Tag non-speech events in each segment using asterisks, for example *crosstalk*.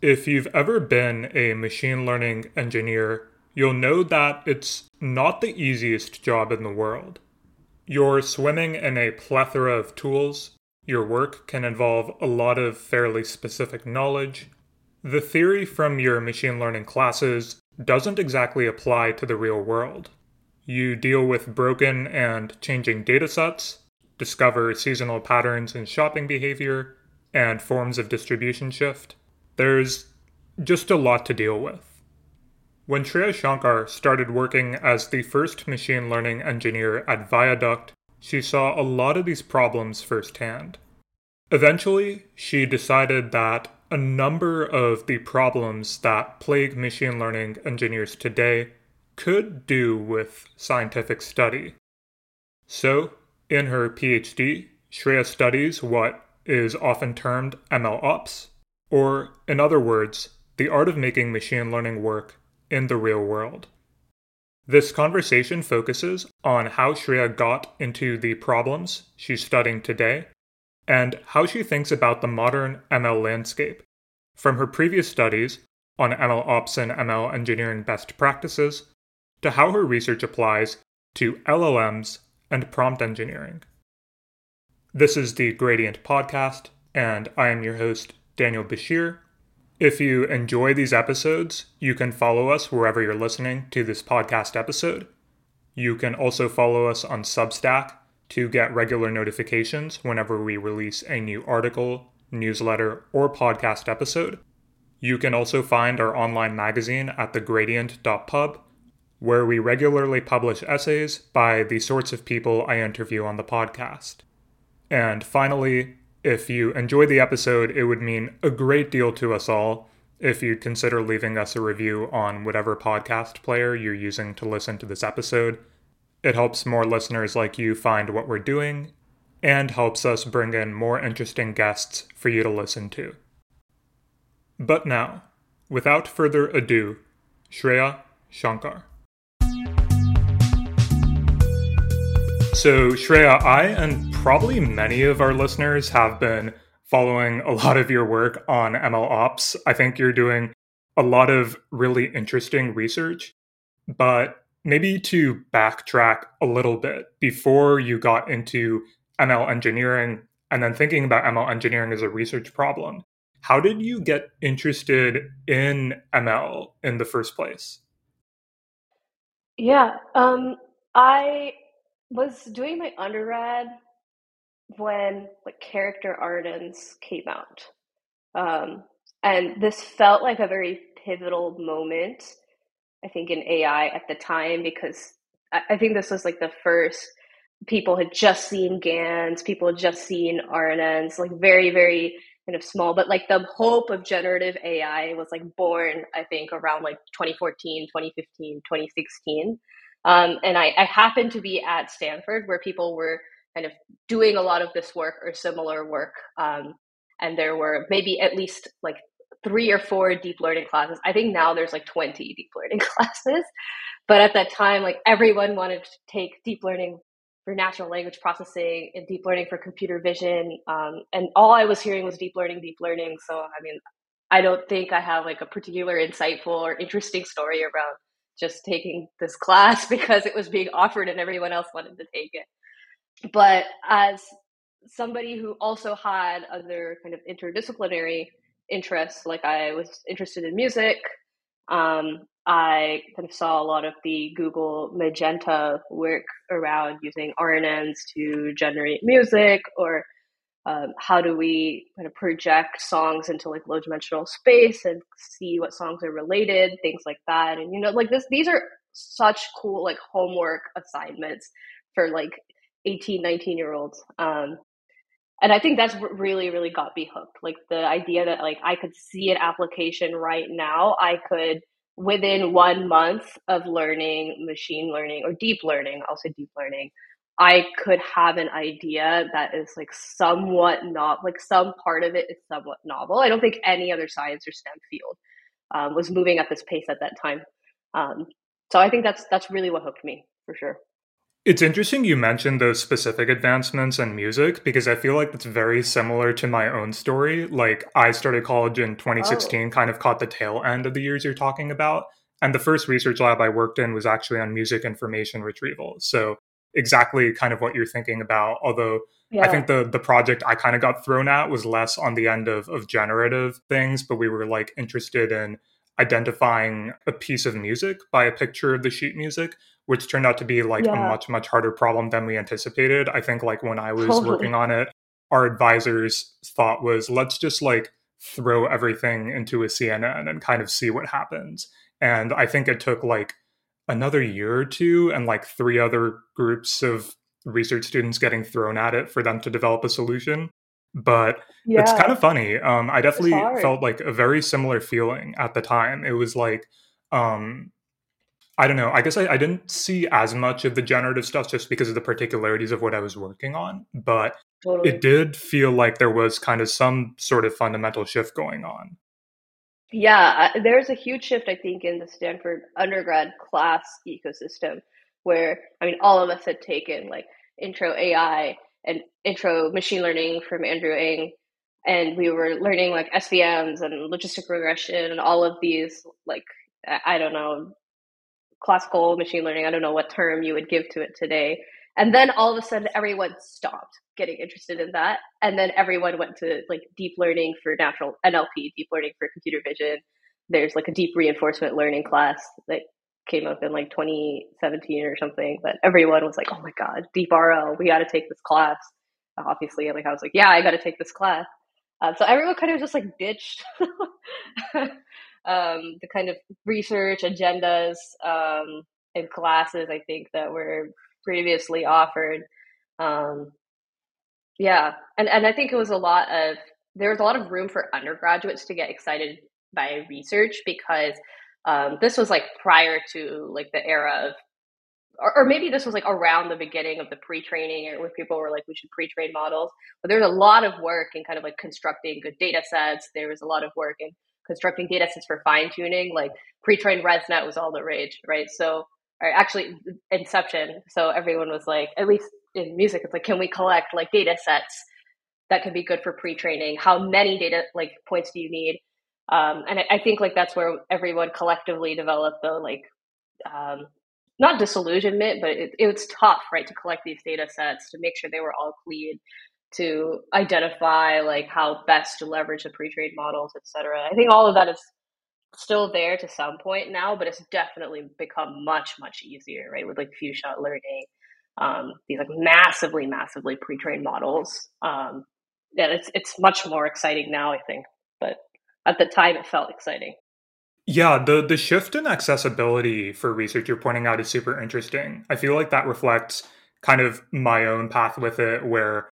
If you've ever been a machine learning engineer, you'll know that it's not the easiest job in the world. You're swimming in a plethora of tools. Your work can involve a lot of fairly specific knowledge. The theory from your machine learning classes doesn't exactly apply to the real world. You deal with broken and changing datasets, discover seasonal patterns in shopping behavior, and forms of distribution shift. There's just a lot to deal with. When Shreya Shankar started working as the first machine learning engineer at Viaduct, she saw a lot of these problems firsthand. Eventually, she decided that a number of the problems that plague machine learning engineers today could do with scientific study. So, in her PhD, Shreya studies what is often termed ML ops, or, in other words, the art of making machine learning work in the real world. This conversation focuses on how Shreya got into the problems she's studying today and how she thinks about the modern ML landscape. From her previous studies on ML ops and ML engineering best practices to how her research applies to LLMs and prompt engineering. This is the Gradient Podcast, and I am your host, Daniel Bashir. If you enjoy these episodes, you can follow us wherever you're listening to this podcast episode. You can also follow us on Substack to get regular notifications whenever we release a new article, newsletter, or podcast episode. You can also find our online magazine at thegradient.pub, where we regularly publish essays by the sorts of people I interview on the podcast. And finally, if you enjoy the episode, it would mean a great deal to us all if you'd consider leaving us a review on whatever podcast player you're using to listen to this episode. It helps more listeners like you find what we're doing and helps us bring in more interesting guests for you to listen to. But now, without further ado, Shreya Shankar. So, Shreya, I and probably many of our listeners have been following a lot of your work on ML Ops. I think you're doing a lot of really interesting research, but maybe to backtrack a little bit before you got into ML engineering and then thinking about ML engineering as a research problem, how did you get interested in ML in the first place? Yeah, um, I was doing my undergrad when like character RNNs came out. Um, and this felt like a very pivotal moment, I think, in AI at the time, because I, I think this was like the first people had just seen GANs, people had just seen RNNs, like very, very kind of small, but like the hope of generative AI was like born, I think, around like 2014, 2015, 2016. Um, and I, I happened to be at Stanford where people were kind of doing a lot of this work or similar work. Um, and there were maybe at least like three or four deep learning classes. I think now there's like 20 deep learning *laughs* classes. But at that time, like everyone wanted to take deep learning for natural language processing and deep learning for computer vision. Um, and all I was hearing was deep learning, deep learning. So, I mean, I don't think I have like a particular insightful or interesting story around just taking this *laughs* class because it was being offered and everyone else wanted to take it. But as somebody who also had other kind of interdisciplinary interests, like I was interested in music, um, I kind of saw a lot of the Google Magenta work around using RNNs to generate music or um, how do we kind of project songs into like low dimensional space and see what songs are related things like that and you know like this these are such cool like homework assignments for like 18 19 year olds um, and i think that's really really got me hooked like the idea that like i could see an application right now i could within one month of learning machine learning or deep learning say deep learning I could have an idea that is like somewhat not like some part of it is somewhat novel. I don't think any other science or STEM field um, was moving at this pace at that time. Um, so I think that's that's really what hooked me for sure. It's interesting you mentioned those specific advancements in music because I feel like that's very similar to my own story. Like, I started college in 2016, oh. kind of caught the tail end of the years you're talking about. And the first research lab I worked in was actually on music information retrieval. So, exactly kind of what you're thinking about. Although yeah. I think the the project I kind of got thrown at was less on the end of, of generative things, but we were like interested in identifying a piece of music by a picture of the sheet music which turned out to be like yeah. a much much harder problem than we anticipated i think like when i was totally. working on it our advisors thought was let's just like throw everything into a cnn and kind of see what happens and i think it took like another year or two and like three other groups of research students getting thrown at it for them to develop a solution but yeah. it's kind of funny um, i definitely felt like a very similar feeling at the time it was like um, I don't know. I guess I, I, didn't see as much of the generative stuff just because of the particularities of what I was working on, but totally. it did feel like there was kind of some sort of fundamental shift going on. Yeah, there's a huge shift, I think, in the Stanford undergrad class ecosystem where, I mean, all of us had taken like intro AI and intro machine learning from Andrew Ng, and we were learning like SVMs and logistic regression and all of these, like, I don't know, classical machine learning. I don't know what term you would give to it today. And then all of a sudden, everyone stopped getting interested in that. And then everyone went to like deep learning for natural NLP, deep learning for computer vision. There's like a deep reinforcement learning class that came up in like 2017 or something. But everyone was like, oh my God, deep RL, we got to take this class. Obviously, like I was like, yeah, I got to take this class. Um, so everyone kind of just like ditched *laughs* um, the kind of research agendas um, and classes I think that were previously offered. Um, yeah, and and I think it was a lot of there was a lot of room for undergraduates to get excited by research because um, this was like prior to like the era of or, or, maybe this was like around the beginning of the pre-training where people were like we should pre-train models but there's a lot of work in kind of like constructing good data sets there was a lot of work in constructing data sets for fine tuning, like pre-trained ResNet was all the rage, right? So, or actually Inception. So everyone was like, at least in music, it's like, can we collect like data sets that can be good for pre-training? How many data like points do you need? Um, and I, I, think like that's where everyone collectively developed the like um, not disillusionment, but it, it was tough, right, to collect these data sets to make sure they were all clean to identify like how best to leverage the pre-trained models, etc. I think all of that is still there to some point now, but it's definitely become much, much easier, right? With like few shot learning, um, these like massively, massively pre-trained models. Um, yeah, it's it's much more exciting now, I think. But at the time it felt exciting. Yeah, the the shift in accessibility for research you're pointing out is super interesting. I feel like that reflects kind of my own path with it where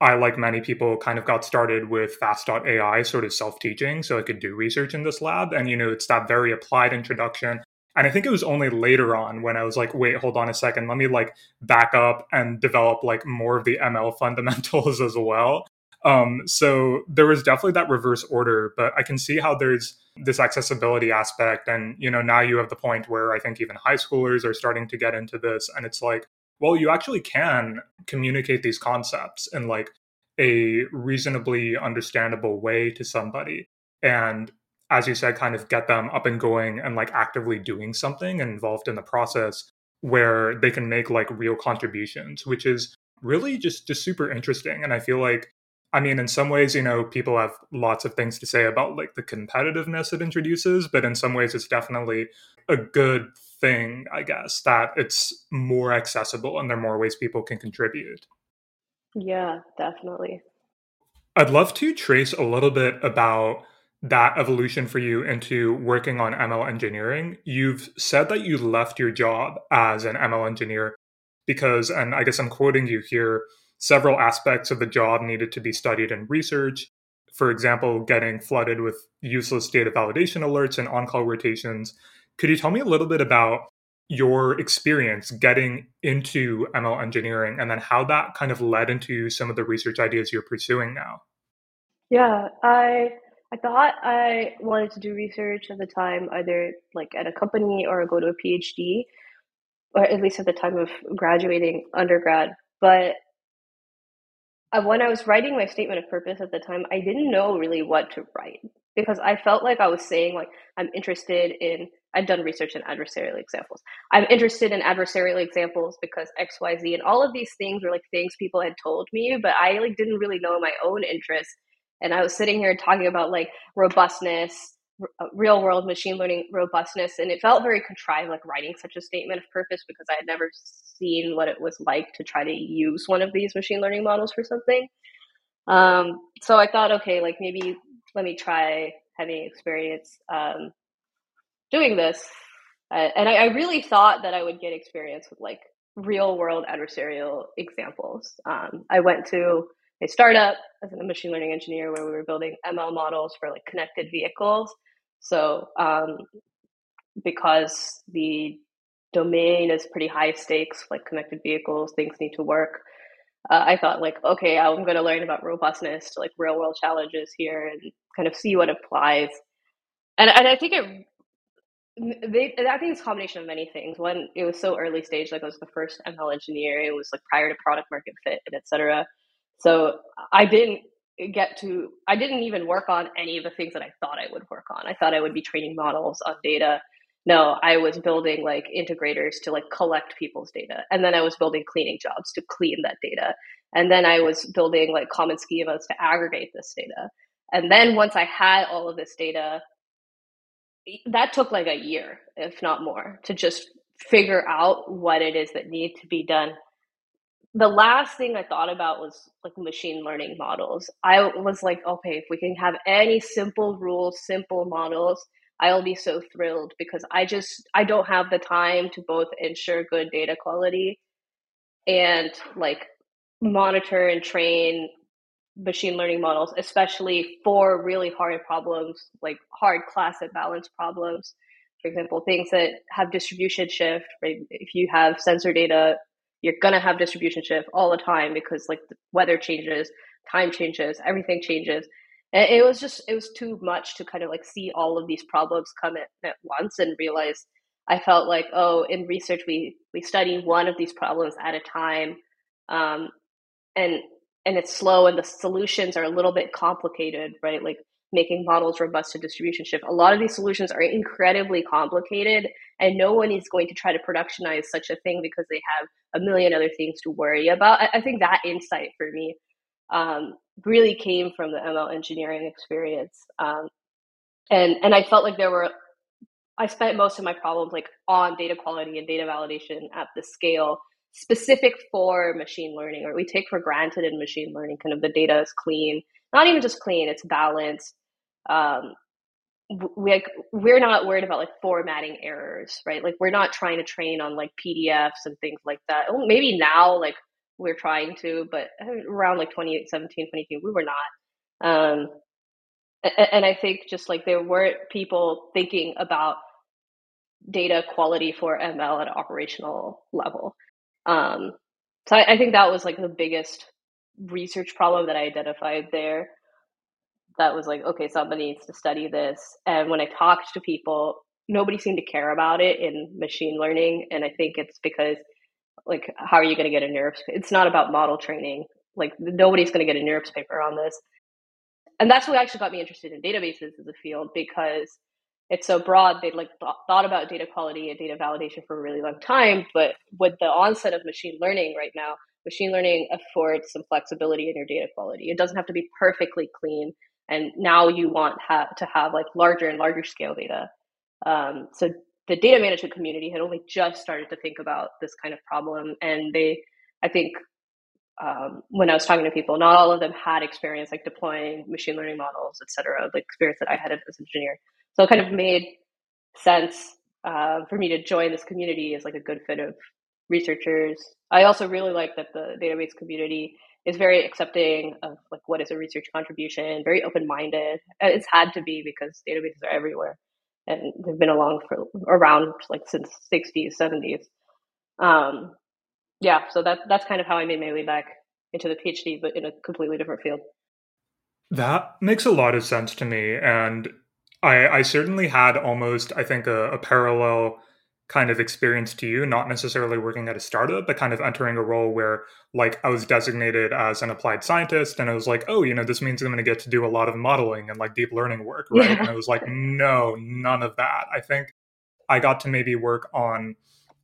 I, like many people, kind of got started with fast.ai, sort of self teaching, so I could do research in this lab. And, you know, it's that very applied introduction. And I think it was only later on when I was like, wait, hold on a second, let me like back up and develop like more of the ML fundamentals *laughs* as well. Um, so there was definitely that reverse order, but I can see how there's this accessibility aspect. And, you know, now you have the point where I think even high schoolers are starting to get into this. And it's like, well, you actually can communicate these concepts in like a reasonably understandable way to somebody. And as you said, kind of get them up and going and like actively doing something and involved in the process where they can make like real contributions, which is really just just super interesting. And I feel like I mean, in some ways, you know, people have lots of things to say about like the competitiveness it introduces, but in some ways, it's definitely a good thing, I guess, that it's more accessible and there are more ways people can contribute. Yeah, definitely. I'd love to trace a little bit about that evolution for you into working on ML engineering. You've said that you left your job as an ML engineer because, and I guess I'm quoting you here, several aspects of the job needed to be studied and researched. For example, getting flooded with useless data validation alerts and on call rotations could you tell me a little bit about your experience getting into ML engineering and then how that kind of led into some of the research ideas you're pursuing now? Yeah, I I thought I wanted to do research at the time, either like at a company or go to a PhD. or at least at the time of graduating undergrad. But when I was writing my statement of purpose at the time, I didn't know really what to write because I felt like I was saying like I'm interested in I've done research in adversarial examples. I'm interested in adversarial examples because XYZ and all of these things were like things people had told me, but I like didn't really know my own interest. And I was sitting here talking about like robustness, uh, real world machine learning robustness, and it felt very contrived, like writing such a statement of purpose because I had never seen what it was like to try to use one of these machine learning models for something. Um, so I thought, okay, like maybe let me try having experience um, doing this. Uh, and I, I, really thought that I would get experience with like real world adversarial examples. Um, I went to a startup as a machine learning engineer where we were building ML models for like connected vehicles. So um, because the domain is pretty high stakes, like connected vehicles, things need to work. Uh, I thought like, okay, I'm going to learn about robustness to like real world challenges here and kind of see what applies. And and I think it they, I think it's a combination of many things. One, it was so early stage, like I was the first ML engineer. It was like prior to product market fit and etc. So I didn't get to, I didn't even work on any of the things that I thought I would work on. I thought I would be training models on data. No, I was building like integrators to like collect people's data. And then I was building cleaning jobs to clean that data. And then I was building like common schemas to aggregate this data. And then once I had all of this data, that took like a year, if not more, to just figure out what it is that needed to be done. The last thing I thought about was like machine learning models. I was like, okay, if we can have any simple rules, simple models, I'll be so thrilled because I just I don't have the time to both ensure good data quality and like monitor and train machine learning models, especially for really hard problems, like hard class balance problems. For example, things that have distribution shift, right? If you have sensor data, you're gonna have distribution shift all the time because like the weather changes, time changes, everything changes. And it was just it was too much to kind of like see all of these problems come at, at once and realize I felt like, oh, in research we we study one of these problems at a time. Um, and and it's slow and the solutions are a little bit complicated, right? Like making models robust to distribution shift. A lot of these solutions are incredibly complicated and no one is going to try to productionize such a thing because they have a million other things to worry about. I, I think that insight for me um, really came from the ML engineering experience. Um, and, and I felt like there were, I spent most of my problems like on data quality and data validation at the scale specific for machine learning or we take for granted in machine learning kind of the data is clean not even just clean it's balanced. Um, we like we're not worried about like formatting errors right? Like we're not trying to train on like pdfs and things like that. Well, maybe now like we're trying to but around like 2017 2018 we were not. Um, and, and i think just like there weren't people thinking about data quality for ml at an operational level. Um, so I, I think that was like the biggest research problem that I identified there. That was like, okay, somebody needs to study this. And when I talked to people, nobody seemed to care about it in machine learning. And I think it's because, like, how are you going to get a NeurIPS? It's not about model training. Like, nobody's going to get a NeurIPS paper on this. And that's what actually got me interested in databases as a field because it's so broad they like th- thought about data quality and data validation for a really long time but with the onset of machine learning right now machine learning affords some flexibility in your data quality it doesn't have to be perfectly clean and now you want ha- to have like larger and larger scale data um, so the data management community had only just started to think about this kind of problem and they i think um, when I was talking to people, not all of them had experience like deploying machine learning models, et cetera, the experience that I had as an engineer. So it kind of made sense uh, for me to join this community as like a good fit of researchers. I also really like that the database community is very accepting of like what is a research contribution, very open minded. It's had to be because databases are everywhere and they've been along for around like since 60s, 70s. Um, yeah, so that that's kind of how I made my way back into the PhD, but in a completely different field. That makes a lot of sense to me, and I, I certainly had almost, I think, a, a parallel kind of experience to you, not necessarily working at a startup, but kind of entering a role where like I was designated as an applied scientist and I was like, oh, you know, this means I'm going to get to do a lot of modeling and like deep learning work, right? Yeah. And I was like, no, none of that. I think I got to maybe work on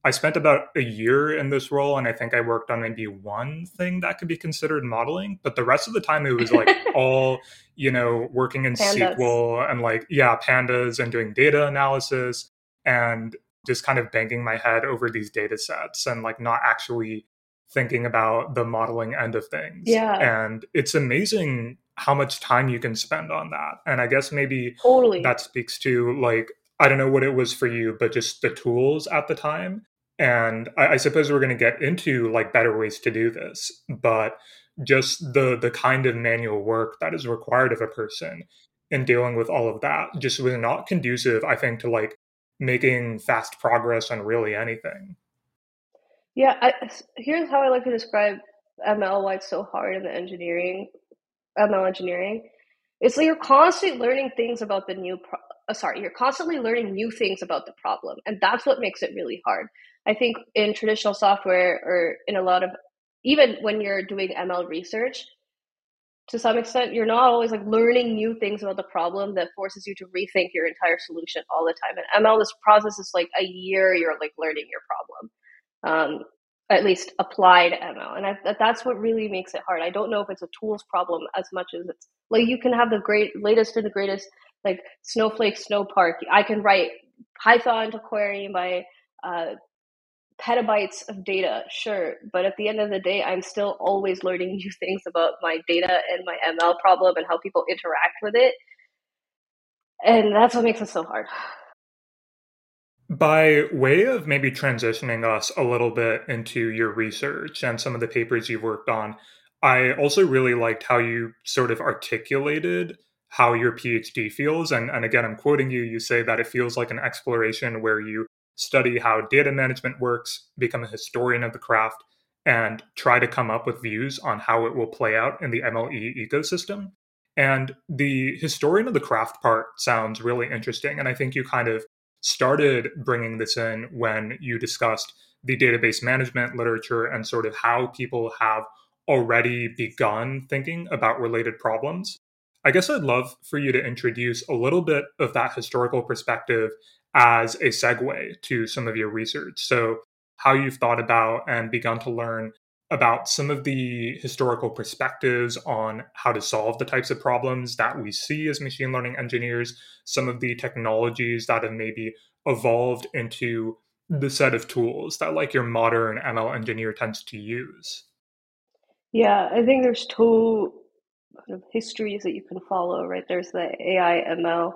I spent about a year in this role, and I think I worked on maybe one thing that could be considered modeling. But the rest of the time, it was like *laughs* all, you know, working in pandas. SQL and like, yeah, pandas and doing data analysis and just kind of banging my head over these data sets and like not actually thinking about the modeling end of things. Yeah. And it's amazing how much time you can spend on that. And I guess maybe totally. that speaks to like, I don't know what it was for you, but just the tools at the time and I, I suppose we're going to get into like better ways to do this but just the the kind of manual work that is required of a person in dealing with all of that just was not conducive i think to like making fast progress on really anything. Yeah I, here's how i like to describe ml why it's so hard in the engineering ml engineering. It's like you're constantly learning things about the new pro- uh, sorry you're constantly learning new things about the problem and that's what makes it really hard. I think in traditional software or in a lot of even when you're doing ML research, to some extent, you're not always like learning new things about the problem that forces you to rethink your entire solution all the time. And ML, this process is like a year you're like learning your problem, um, at least applied ML. And I, that's what really makes it hard. I don't know if it's a tools problem as much as it's like you can have the great latest and the greatest like Snowflake Snowpark. I can write Python to query my uh, petabytes of data, sure, but at the end of the day, I'm still always learning *laughs* new things about my data and my ML problem and how people interact with it. And that's what makes it so hard. By way of maybe transitioning us a little bit into your research and some of the papers you've worked on, I also really liked how you sort of articulated how your PhD feels. And, and again, I'm quoting you, you say that it feels like an exploration where you study how data management works, become a historian of the craft, and try to come up with views on how it will play out in the MLE ecosystem. And the historian of the craft part sounds really interesting. And I think you kind of started bringing this in when you discussed the database management literature and sort of how people have already begun thinking about related problems. I guess I'd love for you to introduce a little bit of that historical perspective as a segue to some of your research. So, how you've thought about and begun to learn about some of the historical perspectives on how to solve the types of problems that we see as machine learning engineers, some of the technologies that have maybe evolved into the set of tools that like your modern ML engineer tends to use. Yeah, I think there's two kind of histories that you can follow, right? There's the AI ML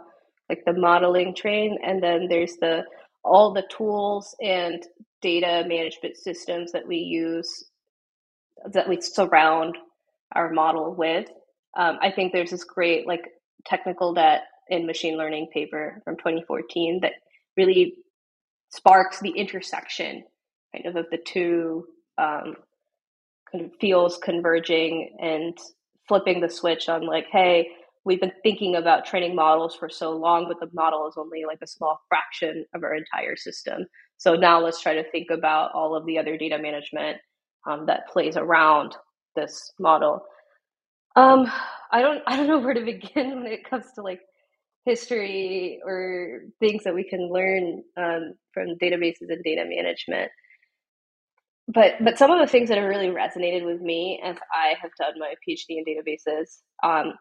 like the modeling train and then there's the all the tools and data management systems that we use that we surround our model with. Um, i think there's this great like technical debt in machine learning paper from 2014 that really sparks the intersection kind of of the two um, kind of fields converging and flipping the switch on like hey we've been thinking about training models for so long, but the model is only like a small fraction of our entire system. So now let's try to think about all of the other data management um, that plays around this model. Um, I don't I don't know where to begin *laughs* when it comes to like history or things that we can learn um, from databases and data management. But but some of the things that have really resonated with me as I have done my PhD in databases um,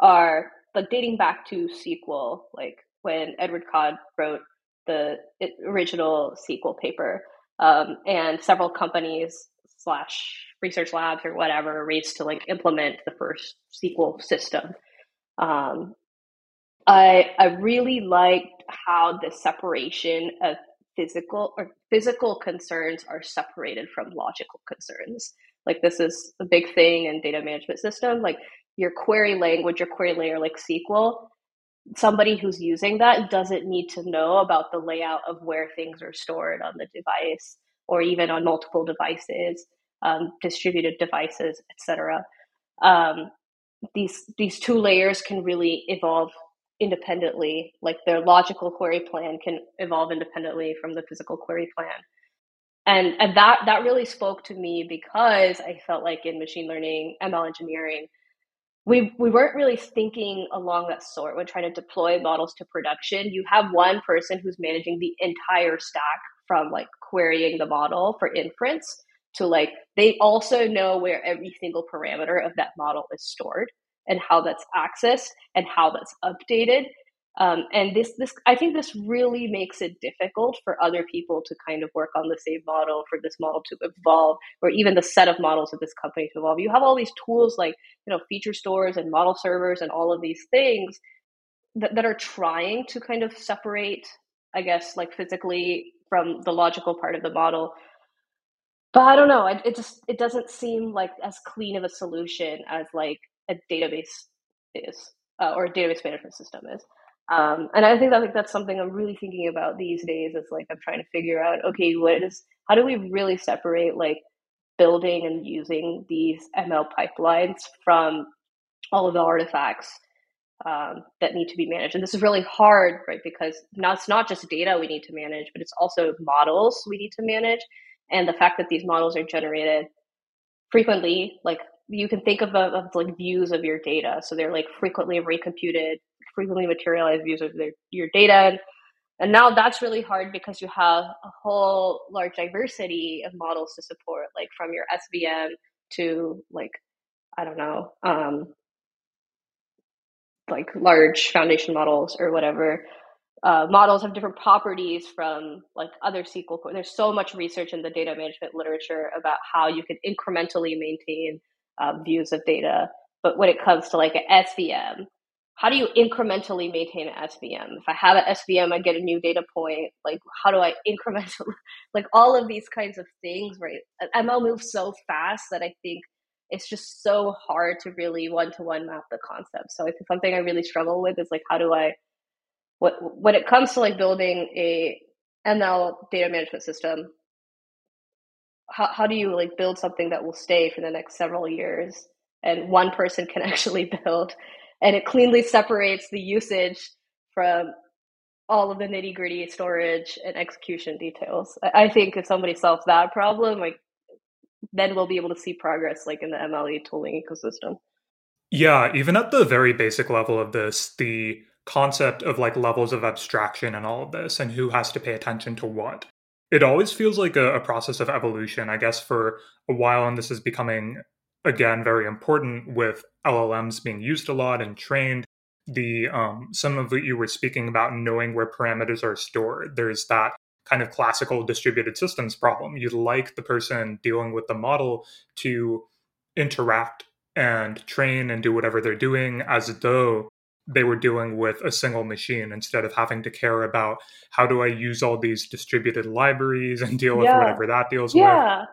are like dating back to SQL, like when Edward Codd wrote the original SQL paper, um, and several companies slash research labs or whatever raced to like implement the first SQL system. Um, I I really liked how the separation of physical or physical concerns are separated from logical concerns. Like this is a big thing in data management system. Like your query language, your query layer like SQL, somebody who's using that doesn't need to know about the layout of where things are stored on the device or even on multiple devices, um, distributed devices, etc. Um, these these two layers can really evolve independently. Like their logical query plan can evolve independently from the physical query plan. And, and that that really spoke to me because I felt like in machine learning, ML engineering, we we weren't really thinking along that sort when trying to deploy models to production. You have one person who's managing the entire stack from like querying the model for inference to like they also know where every single parameter of that model is stored and how that's accessed and how that's updated. Um, and this, this, I think this really makes it difficult for other people to kind of work on the same model for this model to evolve, or even the set of models of this company to evolve. You have all these tools like you know feature stores and model servers and all of these things that, that are trying to kind of separate, I guess, like physically from the logical part of the model. But I don't know. It, it just it doesn't seem like as clean of a solution as like a database is uh, or a database management system is. Um, and I think that like that's something I'm really thinking about these days. Is like I'm trying to figure out, okay, what is how do we really separate like building and using these ML pipelines from all of the artifacts um, that need to be managed. And this is really hard, right? Because now it's not just data we need to manage, but it's also models we need to manage. And the fact that these models are generated frequently, like you can think of, of like views of your data. So they're like frequently recomputed, frequently materialized views of their, your data. And, now that's really hard because you have a whole large diversity of models to support, like from your SVM to like, I don't know, um, like large foundation models or whatever. Uh, models have different properties from like other SQL. There's so much research in the data management literature about how you can incrementally maintain um, views of data. But when it comes to like an SVM, how do you incrementally maintain an SVM? If I have an SVM, I get a new data point. Like, how do I *laughs* incrementally, like all of these kinds of things, right? ML moves so fast that I think it's just so hard to really one to one map the concept. So it's something I really struggle with is like, how do I, what, when it comes to like building a ML data management system, how, how do you like build something that will stay for the next several years and one person can *laughs* actually build and it cleanly separates the usage from all of the nitty gritty storage and execution details. I think if somebody solves that problem, like then we'll be able to see progress like in the MLE tooling ecosystem. Yeah, even at the very basic level of this, the concept of like levels of abstraction and all of this and who has to pay attention to what it always feels like a, a, process of evolution. I guess for a while, and this is becoming again very important with LLMs being used a lot and trained. The um, some of what you were speaking about knowing where parameters are stored. There's that kind of classical distributed systems problem. You'd like the person dealing with the model to interact and train and do whatever they're doing as though they were dealing with a single machine instead of having to care about how do I use all these distributed libraries and deal yeah. with whatever that deals yeah. with.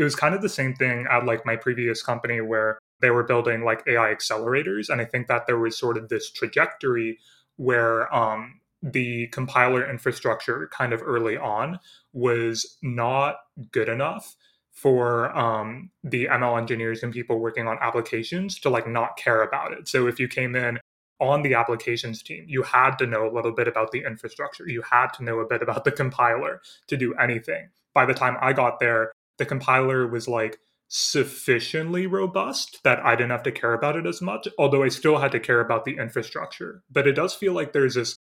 It was kind of the same thing at like my previous company where they were building like AI accelerators. And I think that there was sort of this trajectory where um, the compiler infrastructure kind of early on was not good enough for um, the ML engineers and people working on applications to like not care about it. So if you came in on the applications team, you had to know a little bit about the infrastructure. You had to know a bit about the compiler to do anything. By the time I got there, the compiler was like sufficiently robust that I didn't have to care about it as much, although I still had to care about the infrastructure. But it does feel like there's this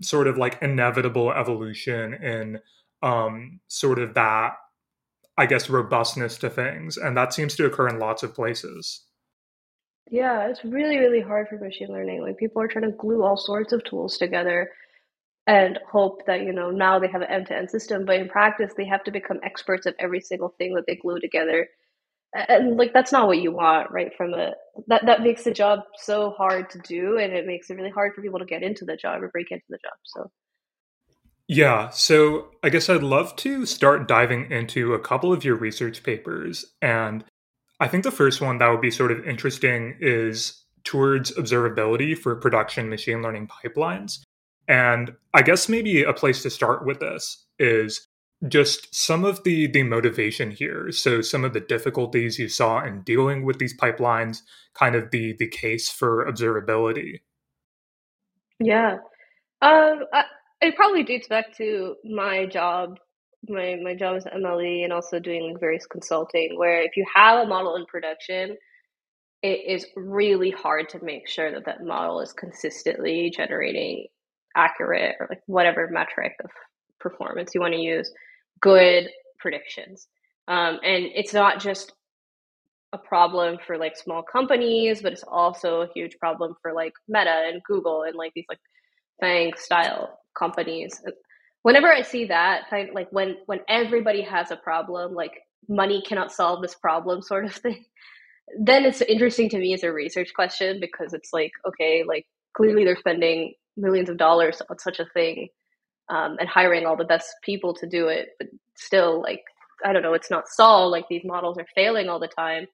sort of like inevitable evolution in um, sort of that, I guess, robustness to things. And that seems to occur in lots of places. Yeah, it's really, really hard for machine learning. Like people are trying to glue all sorts of tools together and hope that, you know, now they have an end to end system. But in practice, they have to become experts at every single thing that they glue together. And like that's not what you want, right? From a that that makes the job so hard to do and it makes it really hard for people to get into the job or break into the job. So yeah, so I guess I'd love to start diving into a couple of your research papers and I think the first one that would be sort of interesting is towards observability for production machine learning pipelines. And I guess maybe a place to start with this is just some of the the motivation here. So some of the difficulties you saw in dealing with these pipelines, kind of the the case for observability. Yeah. Um, I, it probably dates back to my job. My my job is MLE and also doing like various consulting. Where if you have a model in production, it is really hard to make sure that that model is consistently generating accurate or like whatever metric of performance you want to use, good predictions. Um, and it's not just a problem for like small companies, but it's also a huge problem for like Meta and Google and like these like FANG style companies. Whenever I see that, like when when everybody has a problem, like money cannot solve this problem, *laughs* sort of thing. Then it's interesting to me as a research question because it's like, okay, like clearly they're spending millions of dollars on such a thing um, and hiring all the best people to do it, but still, like, I don't know, it's not solved. Like these models are failing all the time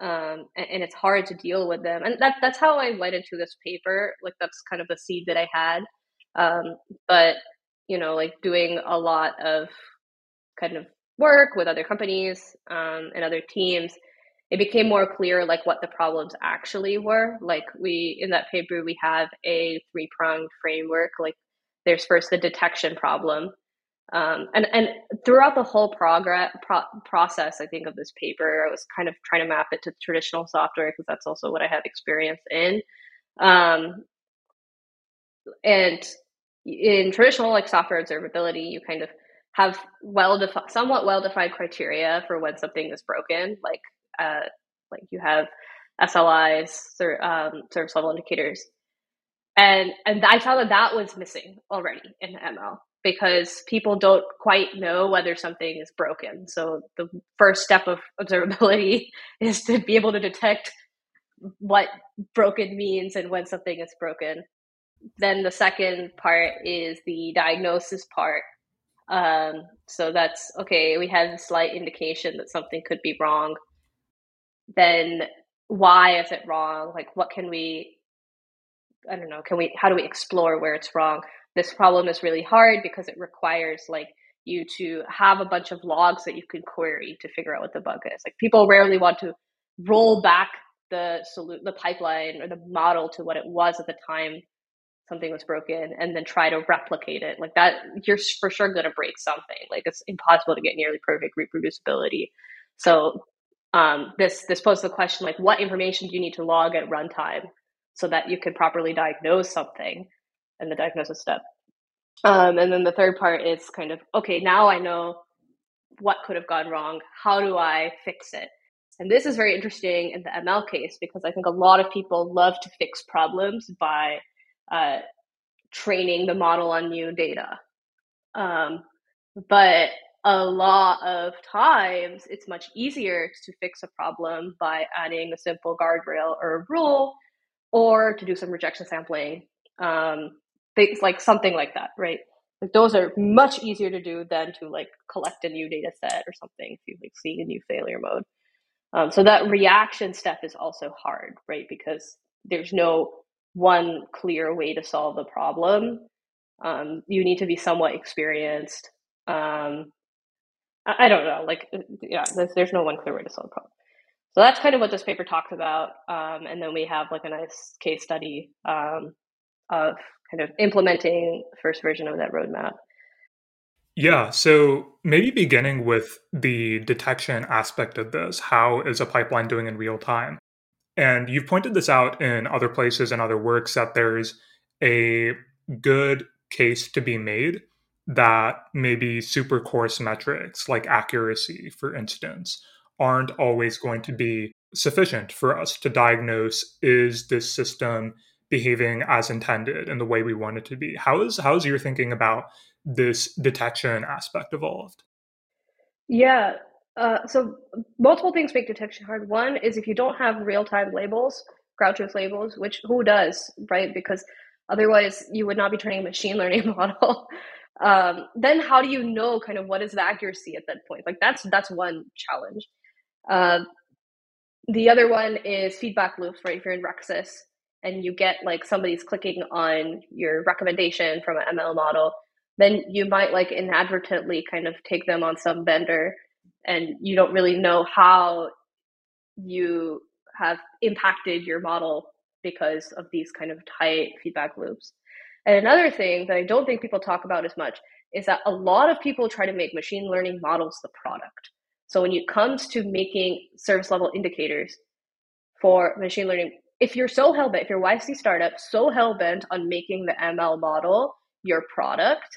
um, and, and, it's hard to deal with them. And that, that's how I went into this paper. Like that's kind of the seed that I had. Um, but you know, like doing a lot of kind of work with other companies um, and other teams, it became more clear like what the problems actually were. Like we in that paper we have a three pronged framework. Like there's first the detection problem, um, and and throughout the whole progress pro- process, I think of this paper, I was kind of trying to map it to traditional software because that's also what I have experience in. Um, and in traditional like software observability, you kind of have well defined, somewhat well defined criteria for when something is broken. Like uh, like you have SLIs, um, service level indicators, and and I found that that was missing already in ML because people don't quite know whether something is broken. So the first step of observability *laughs* is to be able to detect what broken means and when something is broken. Then the second part is the diagnosis part. Um, so that's okay, we have a slight indication that something could be wrong. Then why is it wrong? Like what can we I don't know, can we how do we explore where it's wrong? this problem is really hard because it requires like you to have a bunch of logs that you can query to figure out what the bug is. Like people rarely want to roll back the solu- the pipeline or the model to what it was at the time something was broken and then try to replicate it like that you're for sure going to break something like it's impossible to get nearly perfect reproducibility so um, this this poses the question like what information do you need to log at runtime so that you can properly diagnose something and the diagnosis step. Um, and then the third part is kind of okay, now I know what could have gone wrong. How do I fix it? And this is very interesting in the ML case because I think a lot of people love to fix problems by uh, training the model on new data. Um, but a lot of times it's much easier to fix a problem by adding a simple guardrail or a rule or to do some rejection sampling um, things like something like that, right? Like those are much easier to do than to like collect a new data set or something if you like see a new failure mode. Um, so that reaction step is also hard, right? Because there's no one clear way to solve the problem. Um, you need to be somewhat experienced. Um, I, don't know, like yeah, there's, there's no one clear way to solve the problem. So that's kind of what this paper talks about. Um, and then we have like a nice case study um, of kind of implementing first version of that roadmap. Yeah, so maybe beginning with the detection aspect of this. How is a pipeline doing in real time? And you've pointed this out in other places and other works that there's a good case to be made that maybe super coarse metrics like accuracy, for instance, aren't always going to be sufficient for us to diagnose is this system behaving as intended and the way we want it to be. How is how is your thinking about this detection aspect evolved? Yeah. Uh, so multiple things make detection hard. One is if you don't have real time labels, truth labels, which who does, right? Because otherwise you would not be training a machine learning *laughs* model. Um, then how do you know kind of what is the accuracy at that point? Like that's that's one challenge. Uh, the other one is feedback loops, right? If you're in RecSys and you get like somebody's clicking on your recommendation from an ML model, then you might like inadvertently kind of take them on some vendor and you don't really know how you have impacted your model because of these kind of tight feedback loops. And another thing that I don't think people talk about as much is that a lot of people try to make machine learning models the product. So when it comes to making service level indicators for machine learning, if you're so hell bent, if you're YC startup so hell bent on making the ML model your product,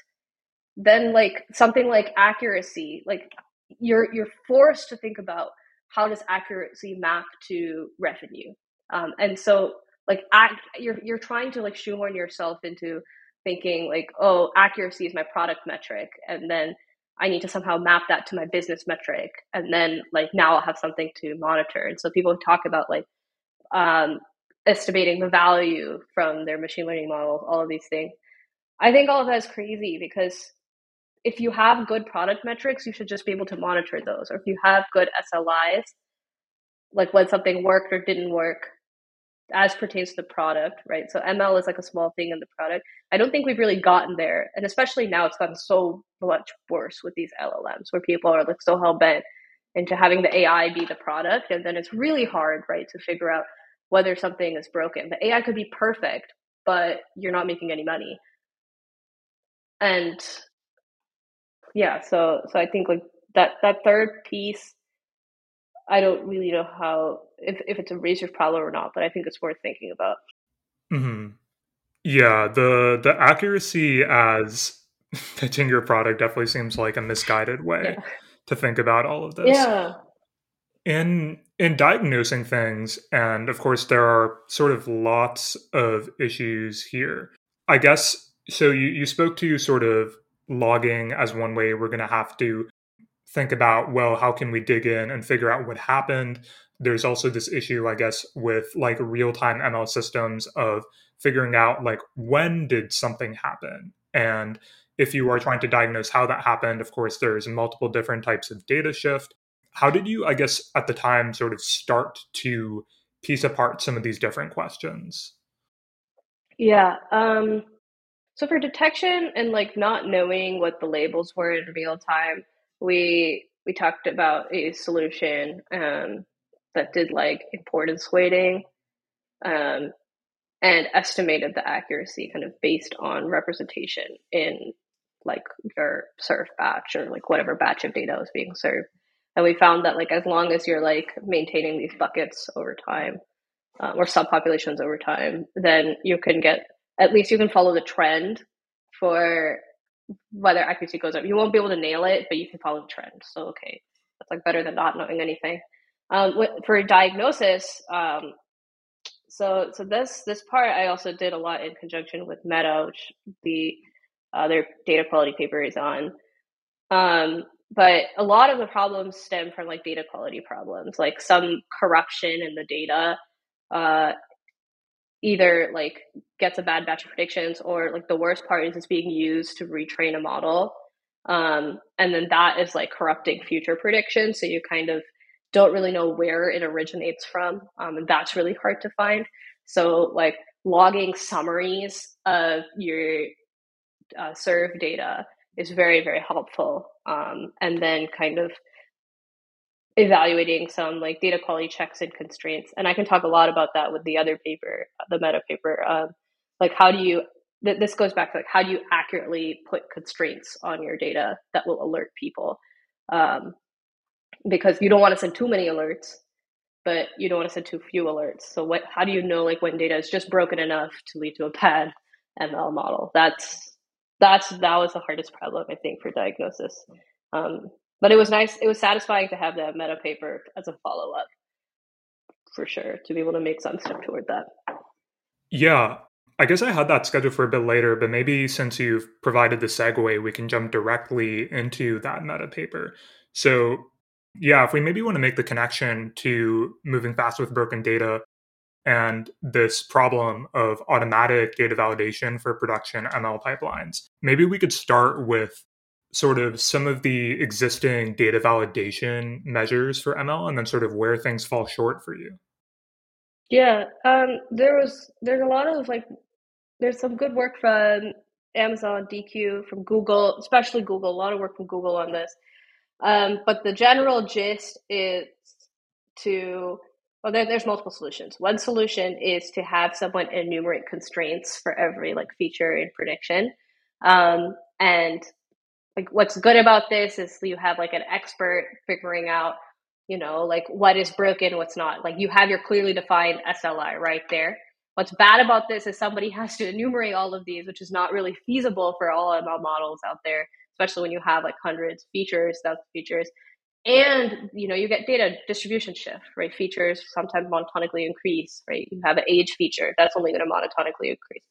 then like something like accuracy, like you're you're forced to think about how does accuracy map to revenue. Um, and so like act, you're you're trying to like shoehorn yourself into thinking like oh accuracy is my product metric and then I need to somehow map that to my business metric and then like now I'll have something to monitor. And so people talk about like um, estimating the value from their machine learning models, all of these things. I think all of that is crazy because if you have good product metrics, you should just be able to monitor those. Or if you have good SLIs, like when something worked or didn't work as pertains to the product, right? So ML is like a small thing in the product. I don't think we've really gotten there. And especially now it's gotten so much worse with these LLMs where people are like so hell bent into having the AI be the product. And then it's really hard, right, to figure out whether something is broken. The AI could be perfect, but you're not making any money. And yeah, so so I think like that that third piece, I don't really know how if if it's a research problem or not, but I think it's worth thinking about. hmm Yeah, the the accuracy as *laughs* pitching your product definitely seems like a misguided way yeah. to think about all of this. Yeah. In in diagnosing things, and of course there are sort of lots of issues here. I guess so you, you spoke to sort of logging as one way we're gonna have to think about, well, how can we dig in and figure out what happened? There's also this issue, I guess, with like real-time ML systems of figuring out like when did something happen? And if you are trying to diagnose how that happened, of course, there's multiple different types of data shift how did you, I guess, at the time sort of start to piece apart some of these different questions? Yeah. Um, so for detection and like not knowing what the labels were in real time, we we talked about a solution um, that did like importance weighting um, and estimated the accuracy kind of based on representation in like your serve batch or like whatever batch of data was being served. And we found that like as long as you're like maintaining these buckets over time um, or subpopulations over time then you can get at least you can follow the trend for whether accuracy goes up. You won't be able to nail it but you can follow the trend. So okay that's like better than not knowing anything. Um, for diagnosis um, so so this this part i also did a lot in conjunction with meta which the uh, data quality paper is on. Um, but a lot of the problems stem from like data quality problems like some corruption in the data uh, either like gets a bad batch of predictions or like the worst part is it's being used to retrain a model. Um, and then that is like corrupting future predictions. So you kind of don't really know where it originates from um, and that's really hard to find. So like logging summaries of your uh, serve data is very very helpful um, and then kind of evaluating some like data quality checks and constraints and i can talk a lot about that with the other paper the meta paper um, like how do you th- this goes back to like how do you accurately put constraints on your data that will alert people? Um, because you don't want to send too many alerts but you don't want to send too few alerts. So what how do you know like when data is just broken enough to lead to a bad ml model? That's that's that was the hardest problem I think for diagnosis. Um, but it was nice. It was satisfying to have that meta paper as a follow up, for sure, to be able to make some step toward that. Yeah, I guess I had that scheduled for a bit later, but maybe since you've provided the segue, we can jump directly into that meta paper. So, yeah, if we maybe want to make the connection to moving fast with broken data, and this problem of automatic data validation for production ML pipelines. Maybe we could start with sort of some of the existing data validation measures for ML and then sort of where things fall short for you. Yeah, um, there was there's a lot of like there's some good work from Amazon, Deequ, from Google, especially Google, a lot of work from Google on this. Um, but the general gist is to well, there, there's multiple solutions. One solution is to have someone enumerate constraints for every like feature in prediction. Um, and like what's good about this is you have like an expert figuring out, you know, like what is broken, what's not. Like you have your clearly defined SLI right there. What's bad about this is somebody *laughs* has to enumerate all of these, which is not really feasible for all ML models out there, especially when you have like hundreds features, thousands features and you know you get data distribution shift right features sometimes monotonically increase right you have an age feature that's only going to monotonically increase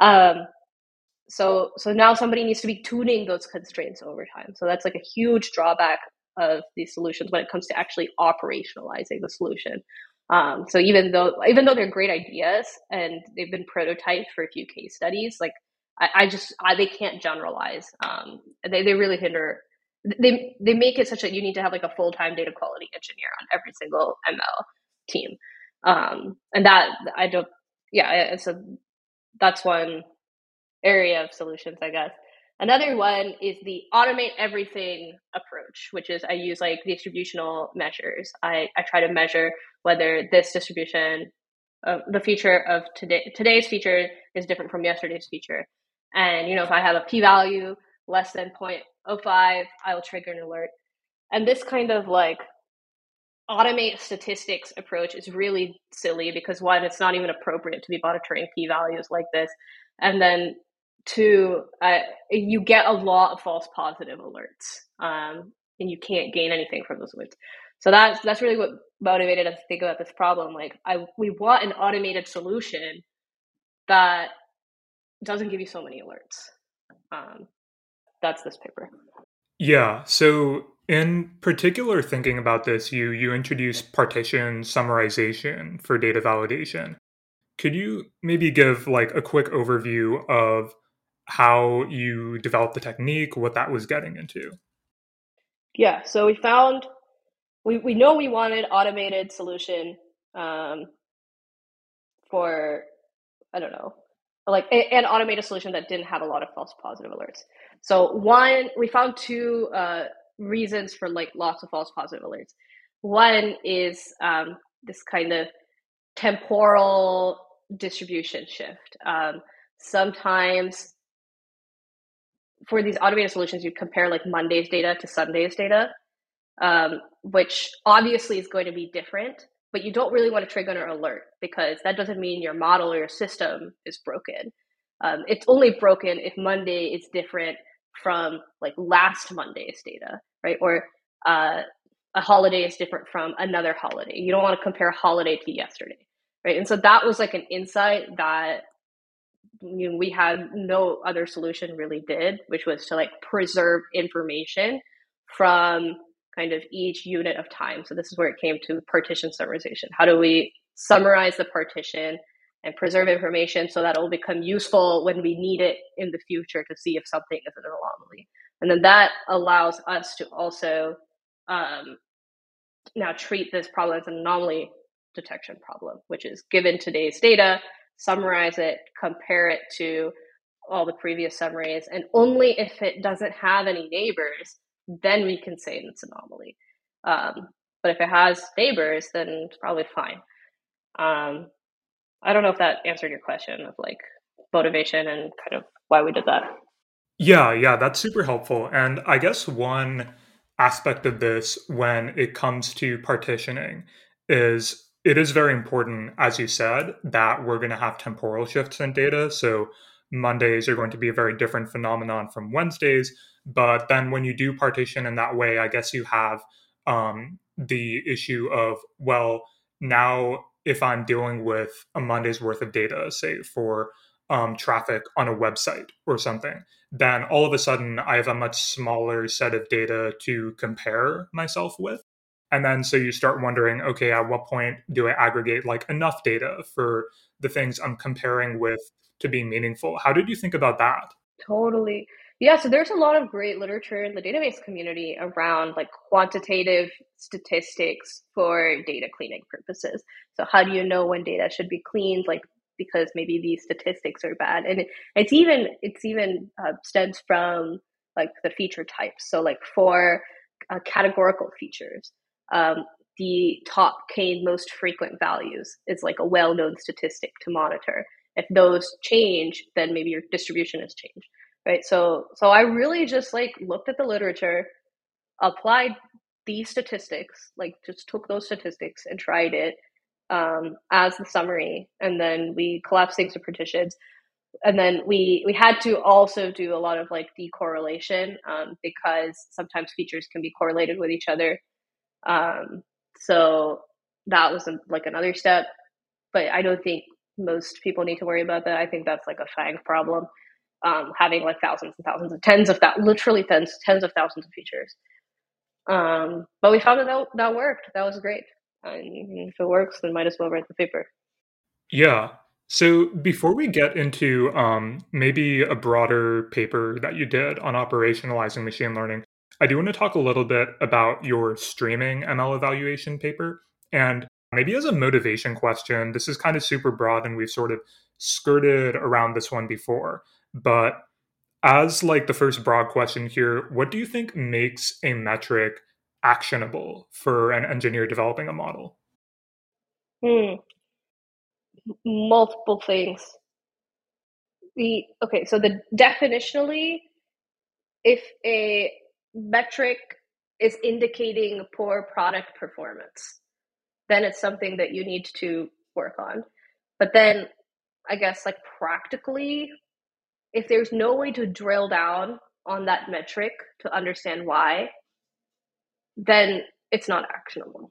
um, so so now somebody needs to be tuning those constraints over time. So that's like a huge drawback of these solutions when it comes to actually operationalizing the solution. Um, so even though even though they're great ideas and they've been prototyped for a few case studies like i, I just I, they can't generalize. Um, they, they really hinder they they make it such that you need to have like a full time data quality engineer on every single ML team, um, and that I don't. Yeah, a that's one area of solutions, I guess. Another one is the automate everything approach, which is I use like distributional measures. I, I try to measure whether this distribution, uh, the feature of today today's feature is different from yesterday's feature. And you know, if I have a p-value less than 0.05, I will trigger an alert. And this kind of like automate statistics approach is really silly because one, it's not even appropriate to be monitoring p values like this. And then two, uh, you get a lot of false positive alerts um, and you can't gain anything from those alerts. So that's that's really what motivated us to think about this problem. Like, I we want an automated solution that doesn't give you so many alerts. Um, that's this paper. Yeah. So in particular thinking about this, you you introduce partition summarization for data validation. Could you maybe give like a quick overview of how you developed the technique, what that was getting into? Yeah, so we found we, we know we wanted automated solution um, for I don't know like an automated solution that didn't have a lot of false positive alerts. So one, we found two uh, reasons for like lots of false positive alerts. One is um, this kind of temporal distribution shift. Um, sometimes for these automated solutions, you compare like Monday's data to Sunday's data, um, which obviously is going to be different but you don't really want to trigger an alert because that doesn't mean your model or your system is broken. Um, it's only broken if Monday is different from like last Monday's data, right? Or uh, a holiday is different from another holiday. You don't want to compare holiday to yesterday, right? And so that was like an insight that you know, we had no other solution really did, which was to like preserve information from kind of each unit of time. So this is where it came to partition summarization. How do we summarize the partition and preserve information so that it will become useful when we need it in the future to see if something is an anomaly. And then that allows us to also um, now treat this problem as an anomaly detection problem, which is given today's data, summarize it, compare it to all the previous summaries, and only if it doesn't have any neighbors then we can say it's an anomaly. Um, but if it has neighbors, then it's probably fine. Um, I don't know if that answered your question of like motivation and kind of why we did that. Yeah, yeah, that's super helpful. And I guess one aspect of this when it comes to partitioning is it is very important, as you said, that we're going to have temporal shifts in data. So Mondays are going to be a very different phenomenon from Wednesdays. But then when you do partition in that way, I guess you have um, the issue of, well, now if I'm dealing with a Monday's worth of data, say for um, traffic on a website or something, then all of a sudden I have a much smaller set of data to compare myself with. And then so you start wondering, okay, at what point do I aggregate like enough data for the things I'm comparing with to be meaningful? How did you think about that? Totally. Yeah, so there's a lot of great literature in the database community around like quantitative statistics for data cleaning purposes. So how do you know when data should be cleaned? Like because maybe these statistics are bad, and it, it's even it's even uh, stems from like the feature types. So like for uh, categorical features, um, the top k most frequent values is like a well-known statistic to monitor. If those change, then maybe your distribution has changed, right? So so I really just like looked at the literature, applied these statistics, like just took those statistics and tried it um, as the summary, and then we collapsed things to partitions and then we we had to also do a lot of like decorrelation um, because sometimes features can be correlated with each other um, so that was like another step but i don't think most people need to worry about that. I think that's like a FAANG problem um, having like thousands and thousands of tens of that literally tens tens of thousands of features. Um, but we found that, that that worked. That was great. And if it works then might as well write the paper. Yeah. So before we get into um, maybe a broader paper that you did on operationalizing machine learning, I do want to talk a little bit about your streaming ML evaluation paper. And maybe as a motivation question, this is kind of super broad and we've sort of skirted around this one before. But as like the first broad question here, what do you think makes a metric actionable for an engineer developing a model? Hmm multiple things. The okay, so the definitionally, if a metric is indicating poor product performance, then it's something that you need to work on. But then I guess like practically, if there's no way to drill down on that metric to understand why, then it's not actionable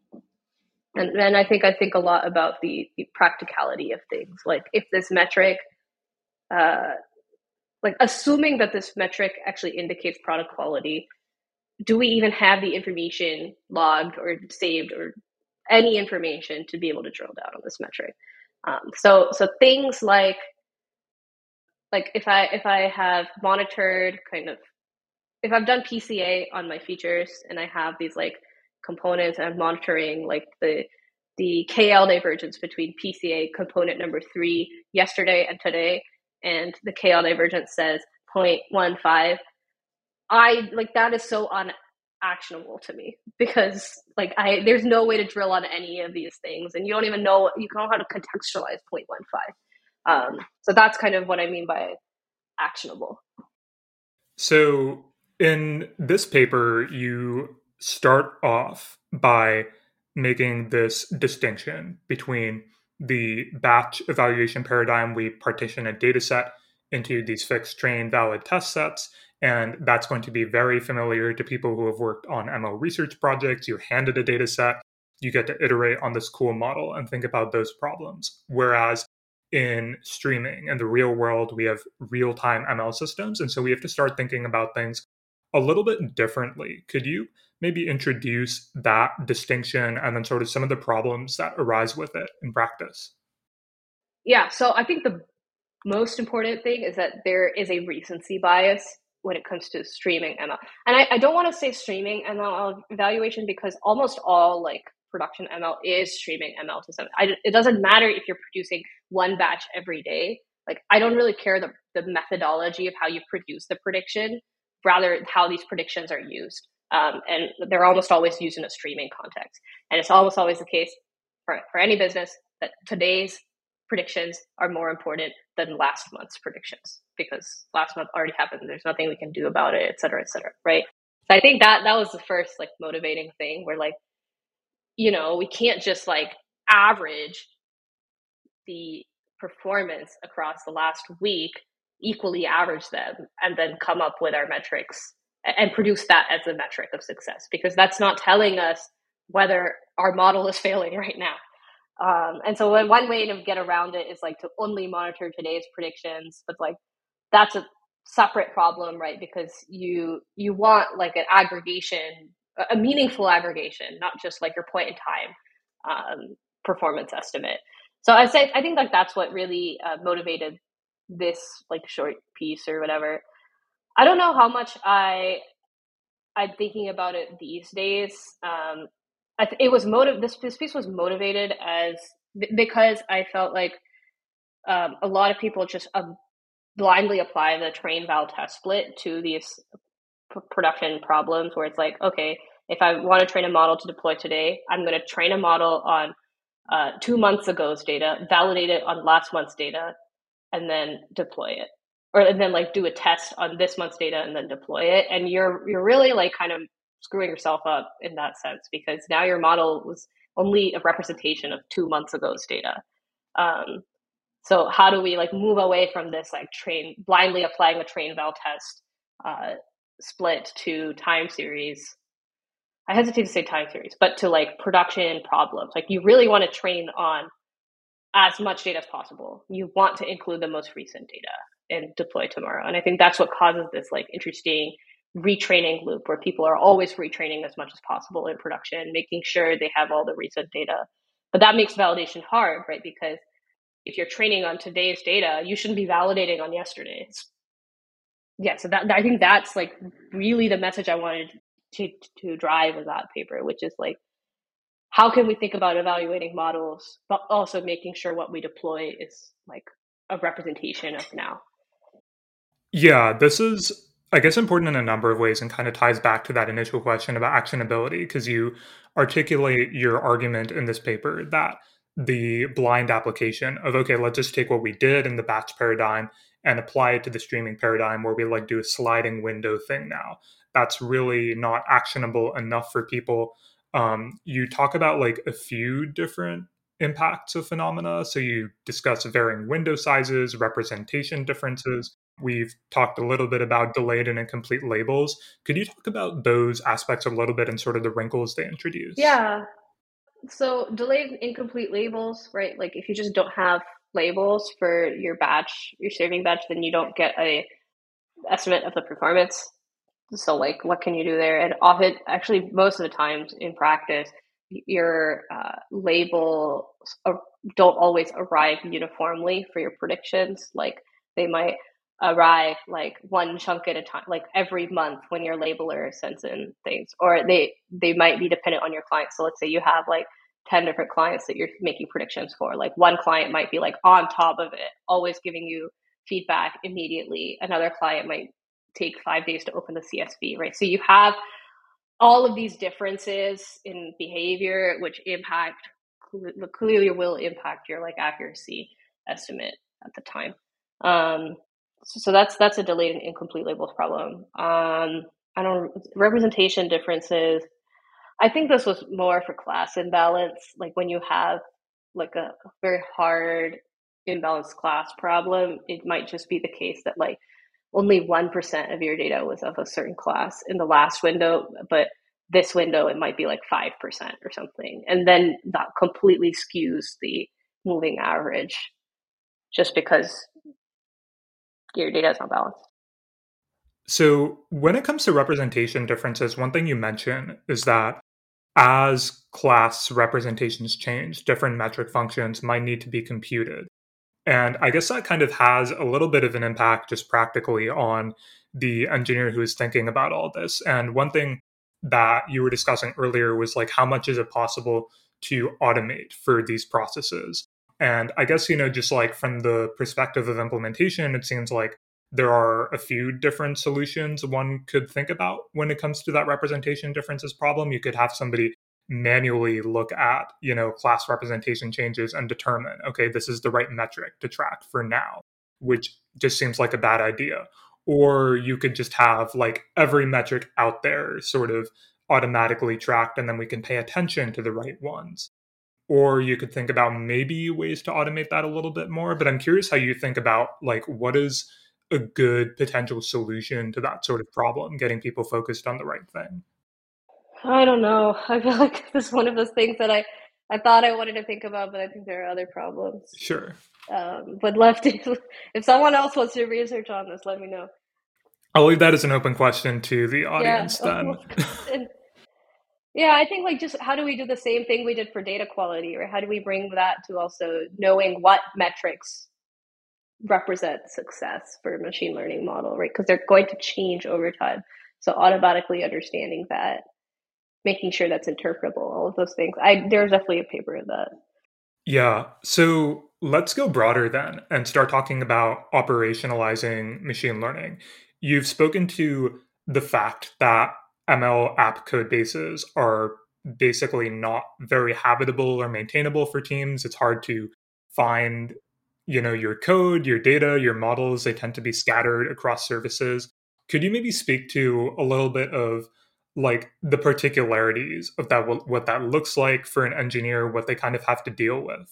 and then I think I think a lot about the, the practicality of things. Like if this metric, uh, like assuming that this metric actually indicates product quality, do we even have the information logged or saved or any information to be able to drill down on this metric? Um, so so things like like if I if I have monitored kind of if I've done PCA on my features and I have these like components and I'm monitoring like the the KL divergence between PCA component number three yesterday and today, and the KL divergence says 0.15. I like that is so unactionable to me because like I there's no way to drill on any of these things, and you don't even know you don't know how to contextualize 0.15. Um, so that's kind of what I mean by actionable. So in this paper, you start off by making this distinction between the batch evaluation paradigm. We partition a data set into these fixed train valid test sets. And that's going to be very familiar to people who have worked on ML research projects. You handed a data set, you get to iterate on this cool model and think about those problems. Whereas in streaming and the real world, we have real time ML systems. And so we have to start thinking about things a little bit differently. Could you maybe introduce that distinction and then sort of some of the problems that arise with it in practice? Yeah, so I think the most important thing is that there is a recency bias when it comes to streaming ML. And I, I don't want to say streaming ML evaluation because almost all like production ML is streaming ML to some. I, it doesn't matter if you're producing one batch every day. Like I don't really care the, the methodology of how you produce the prediction rather how these predictions are used. Um, and they're almost always used in a streaming context. And it's almost always the case for, for any business that today's predictions are more important than last month's predictions because last month already happened. There's nothing we can do about it, et cetera, et cetera. Right. So I think that that was the first like motivating thing where like, you know, we can't just like average the performance across the last week equally average them and then come up with our metrics and produce that as a metric of success because that's not telling us whether our model is *laughs* failing right now. Um, and so one way to get around it is like to only monitor today's predictions, but like that's a separate problem, right? Because you you want like an aggregation, a meaningful aggregation, not just like your point in time um, performance estimate. So I say I think like that's what really uh, motivated this like short piece or whatever. I don't know how much I I'm thinking about it these days. Um, th- it was motive. This this piece was motivated as because I felt like um, a lot of people just uh, blindly apply the train val test split to these p- production problems, where it's like, okay, If I want to train a model to deploy today, I'm going to train a model on uh, two months ago's data, validate it on last month's data, and then deploy it. Or and then like do a test on this month's data and then deploy it. And you're you're really like kind of screwing yourself up in that sense because now your model was only a representation of two months ago's data. Um, so how do we like move away from this like train blindly applying a train val test uh, split to time series? I hesitate to say time series, but to like production problems. Like you really want to train on as much data as possible. You want to include the most recent data and deploy tomorrow. And I think that's what causes this like interesting retraining loop where people are always retraining as much as possible in production, making sure they have all the recent data. But that makes validation hard, right? Because if you're training on today's data, you shouldn't be validating on yesterday's. Yeah, so that I think that's like really the message I wanted to to drive with that paper, which is like how can we think about evaluating models, but also making sure what we deploy is like a representation of now. Yeah, this is I guess important in a number of ways and kind of ties back to that initial question about actionability because you articulate your argument in this paper that the blind application of okay let's just take what we did in the batch paradigm and apply it to the streaming paradigm where we like do a sliding window thing now. That's really not actionable enough for people. Um, you talk about like a few different impacts of phenomena. So you discuss varying window sizes representation differences. We've talked a little bit about delayed and incomplete labels. Could you talk about those aspects a little bit and sort of the wrinkles they introduce? Yeah so delayed incomplete labels, right? Like if you just don't have labels for your batch, your saving batch, then you don't get a estimate of the performance. So like what can you do there? And often actually most of the times in practice, your uh, labels don't always arrive uniformly for your predictions. Like they might arrive like one chunk at a time, like every month when your labeler sends in things, or they they might be dependent on your client So let's say you have like 10 different clients that you're making predictions for. Like one client might be like on top of it, always giving you feedback immediately. Another client might take five days to open the CSV, right? So you have all of these differences in behavior, which impact clearly will impact your like accuracy estimate at the time. Um, so, that's that's a delayed and incomplete labels problem. Um, I don't representation differences. I think this was more for class imbalance, like when you have like a very hard imbalanced class problem, it might just be the case that like only 1% of your data was of a certain class in the last window, but this window it might be like 5% or something. And then that completely skews the moving average just because your data is not balanced. So, when it comes to representation differences, one thing you mention is that as class representations change, different metric functions might need to be computed. And I guess that kind of has a little bit of an impact just practically on the engineer who is thinking about all this. And one thing that you were discussing earlier was like how much is it possible to automate for these processes? And I guess, you know, just like from the perspective of implementation, it seems like there are a few different solutions one could think about when it comes to that representation differences problem. You could have somebody manually look at, you know, class representation changes and determine, okay, this is the right metric to track for now, which just seems like a bad idea. Or you could just have like every metric out there sort of automatically tracked and then we can pay attention to the right ones. Or you could think about maybe ways to automate that a little bit more. But I'm curious how you think about like what is a good potential solution to that sort of problem, getting people focused on the right thing? I don't know. *laughs* I feel like this is one of those things that I, I thought I wanted to think about, but I think there are other problems. Sure. Um, but left, *laughs* if someone else wants to research on this, let me know. I'll leave that as an open question to the audience yeah. then. *laughs* yeah, I think like just how do we do the same thing we did for data quality, or how do we bring that to also knowing what metrics represent success for a machine learning model, right? Because they're going to change over time. So automatically understanding that, making sure that's interpretable, all of those things. I there's definitely a paper that. Yeah. So let's go broader then and start talking about operationalizing machine learning. You've spoken to the fact that ML app code bases are basically not very habitable or maintainable for teams. It's hard to find, you know, your code, your data, your models. They tend to be scattered across services. Could you maybe speak to a little bit of like the particularities of that what that looks like for an engineer what they kind of have to deal with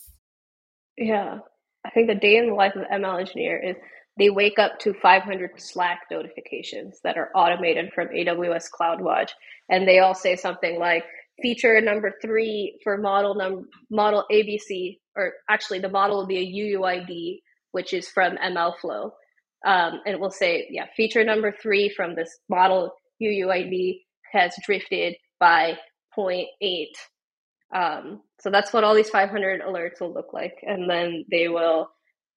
yeah i think the day in the life of an ml engineer is they wake up to 500 slack notifications that are automated from aws cloudwatch and they all say something like feature number three for model num model abc or actually the model will be a uuid which is from mlflow um, and it will say yeah feature number three from this model uuid has drifted by 0.8. Um, so that's what all these 500 alerts will look like. And then they will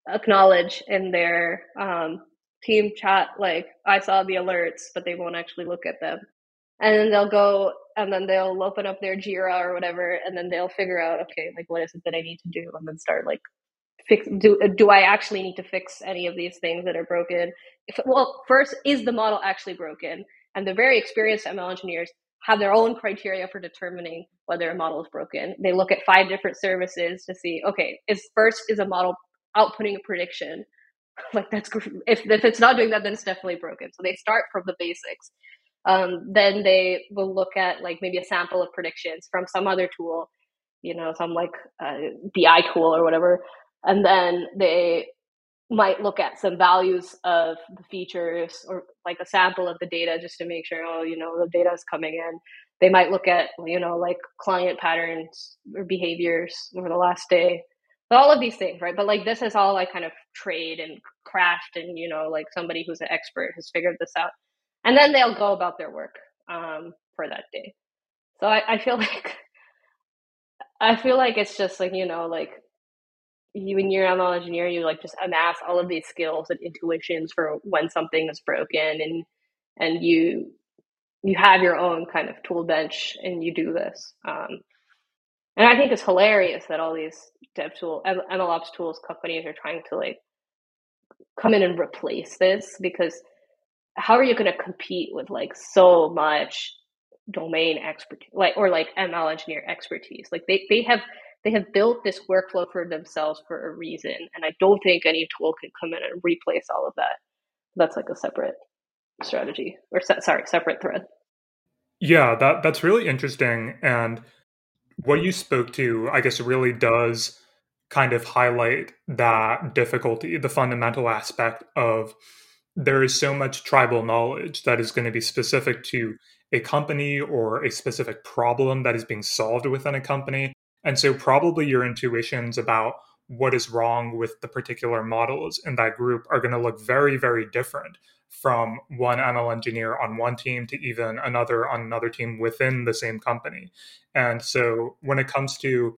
acknowledge in their um, team chat, like, I saw the alerts, but they won't actually look at them. And then they'll go and then they'll open up their Jira or whatever, and then they'll figure out, okay, like, what is it that I need to do? And then start like fix do do I actually need to fix any of these things that are broken? If, well, first, is the model actually broken? And the very experienced ML engineers have their own criteria for determining whether a model is broken. They look at five different services to see, okay, is first is a model outputting a prediction? *laughs* like that's if if it's not doing that, then it's definitely broken. So they start from the basics. Um, then they will look at like maybe a sample of predictions from some other tool, you know, some like uh, BI tool or whatever, and then they might look at some values of the features or like a sample of the data just to make sure oh you know the data is coming in they might look at you know like client patterns or behaviors over the last day all of these things right but like this is all like kind of trade and craft and you know like somebody who's an expert has figured this out and then they'll go about their work um, for that day so I, I feel *laughs* like i feel like it's just like you know like you when you're an engineer, you like just amass all of these skills and intuitions for when something is broken, and and you you have your own kind of tool bench, and you do this. Um, and I think it's hilarious that all these dev tool MLOps tools companies are trying to like come in and replace this because how are you going to compete with like so much domain expertise like or like ml engineer expertise? Like they, they have they have built this workflow for themselves for a reason and i don't think any tool can come in and replace all of that. That's like a separate strategy or se- sorry separate thread. Yeah that that's really interesting and what you spoke to i guess really does kind of highlight that difficulty the fundamental aspect of there is so much tribal knowledge that is going to be specific to a company or a specific problem that is being solved within a company. And so, probably your intuitions about what is wrong with the particular models in that group are going to look very, very different from one ML engineer on one team to even another on another team within the same company. And so, when it comes to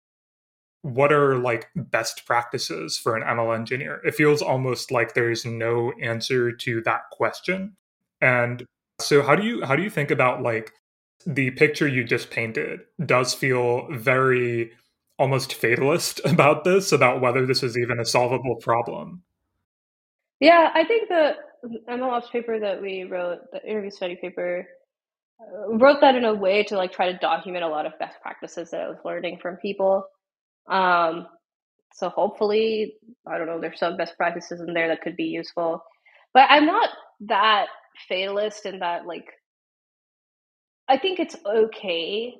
what are like best practices for an ML engineer, it feels almost like there's no answer to that question. And so, how do you how do you think about like the picture you just painted does feel very almost fatalist *laughs* about this, about whether this is even a solvable problem. Yeah, I think the MLOps paper that we wrote, the interview study paper, uh, wrote that in a way to like try to document a lot of best practices that I was learning from people. Um, so hopefully, I don't know, there's some best practices in there that could be useful. But I'm not that fatalist in that like I think it's okay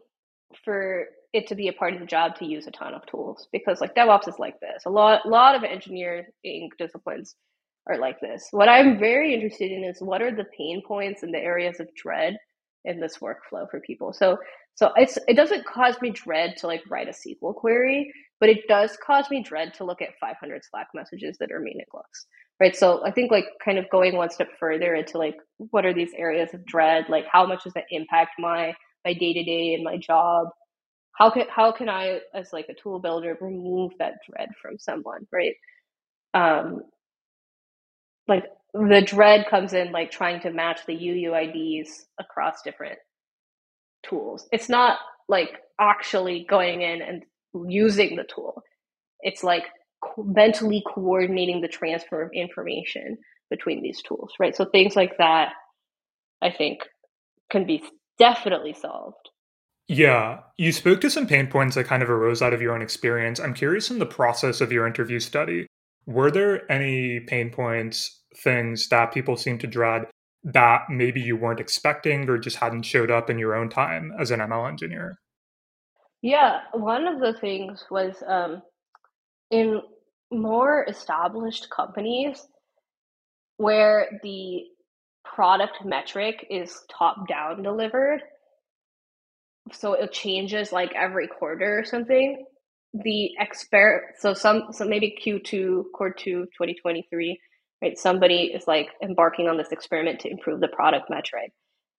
for it to be a part of the job to use a ton of tools because like DevOps is like this. A lot lot of engineering disciplines are like this. What I'm very interested in is what are the pain points and the areas of dread in this workflow for people. So so it's it doesn't cause me dread to like write a SQL query, but it does cause me dread to look at 500 Slack messages that are meaningless. Right. So I think like kind of going one step further into like what are these areas of dread? Like how much does that impact my my day to day and my job? How can how can I as like a tool builder remove that dread from someone? Right. Um, like the dread comes in like trying to match the UUIDs across different tools. It's not like actually going in and using the tool. It's like mentally coordinating the transfer of information between these tools, right? So things like that, I think, can be definitely solved. Yeah, you spoke to some pain points that kind of arose out of your own experience. I'm curious in the process of your interview study, were there any pain points, things that people seem to dread that maybe you weren't expecting or just hadn't showed up in your own time as an ML engineer? Yeah, one of the things was um, in more established companies where the product metric is top down delivered so it changes like every quarter or something the expert so some so maybe q2 quarter 2 2023 right? Somebody is like embarking on this experiment to improve the product metric.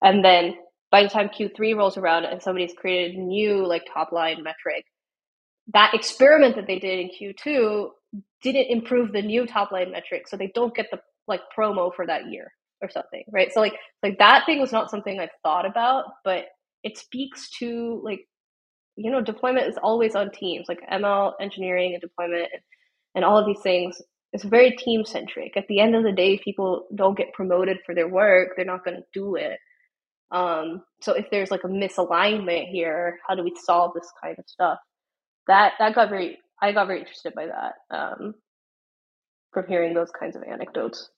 And then by the time q3 rolls around and somebody's created a new like top line metric that experiment that they did in q2 didn't improve the new top line metric so they don't get the like promo for that year or something right? So like like that thing was not something i thought about but it speaks to like you know deployment is always on teams like ml engineering and deployment and, and all of these things it's very team centric. At the end of the day if people don't get promoted for their work they're not going to do it. Um, so if there's like a misalignment here how do we solve this kind of stuff? That that got very i got very interested by that um, from hearing those kinds of anecdotes.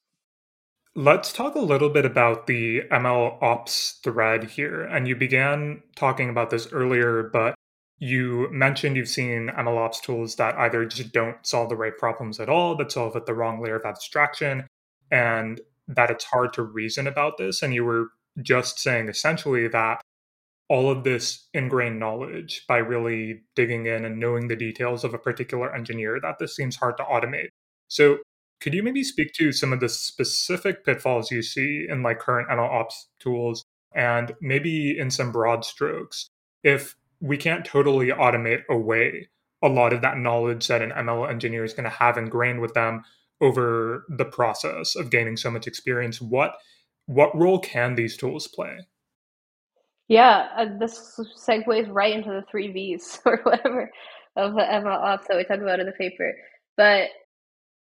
Let's talk a little bit about the ML ops thread here. And you began talking about this earlier, but you mentioned you've seen ML ops tools that either just don't solve the right problems at all, that solve at the wrong layer of abstraction, and that it's hard to reason about this. And you were just saying essentially that all of this ingrained knowledge by really digging in and knowing the details of a particular engineer, that this seems hard to automate. So could you maybe speak to some of the specific pitfalls you see in like current ML ops tools and maybe in some broad strokes? If we can't totally automate away a lot of that knowledge that an ML engineer is going to have ingrained with them over the process of gaining so much experience, what what role can these tools play? Yeah, uh, this segues right into the three V's *laughs* or whatever of the ML ops that we talk about in the paper. But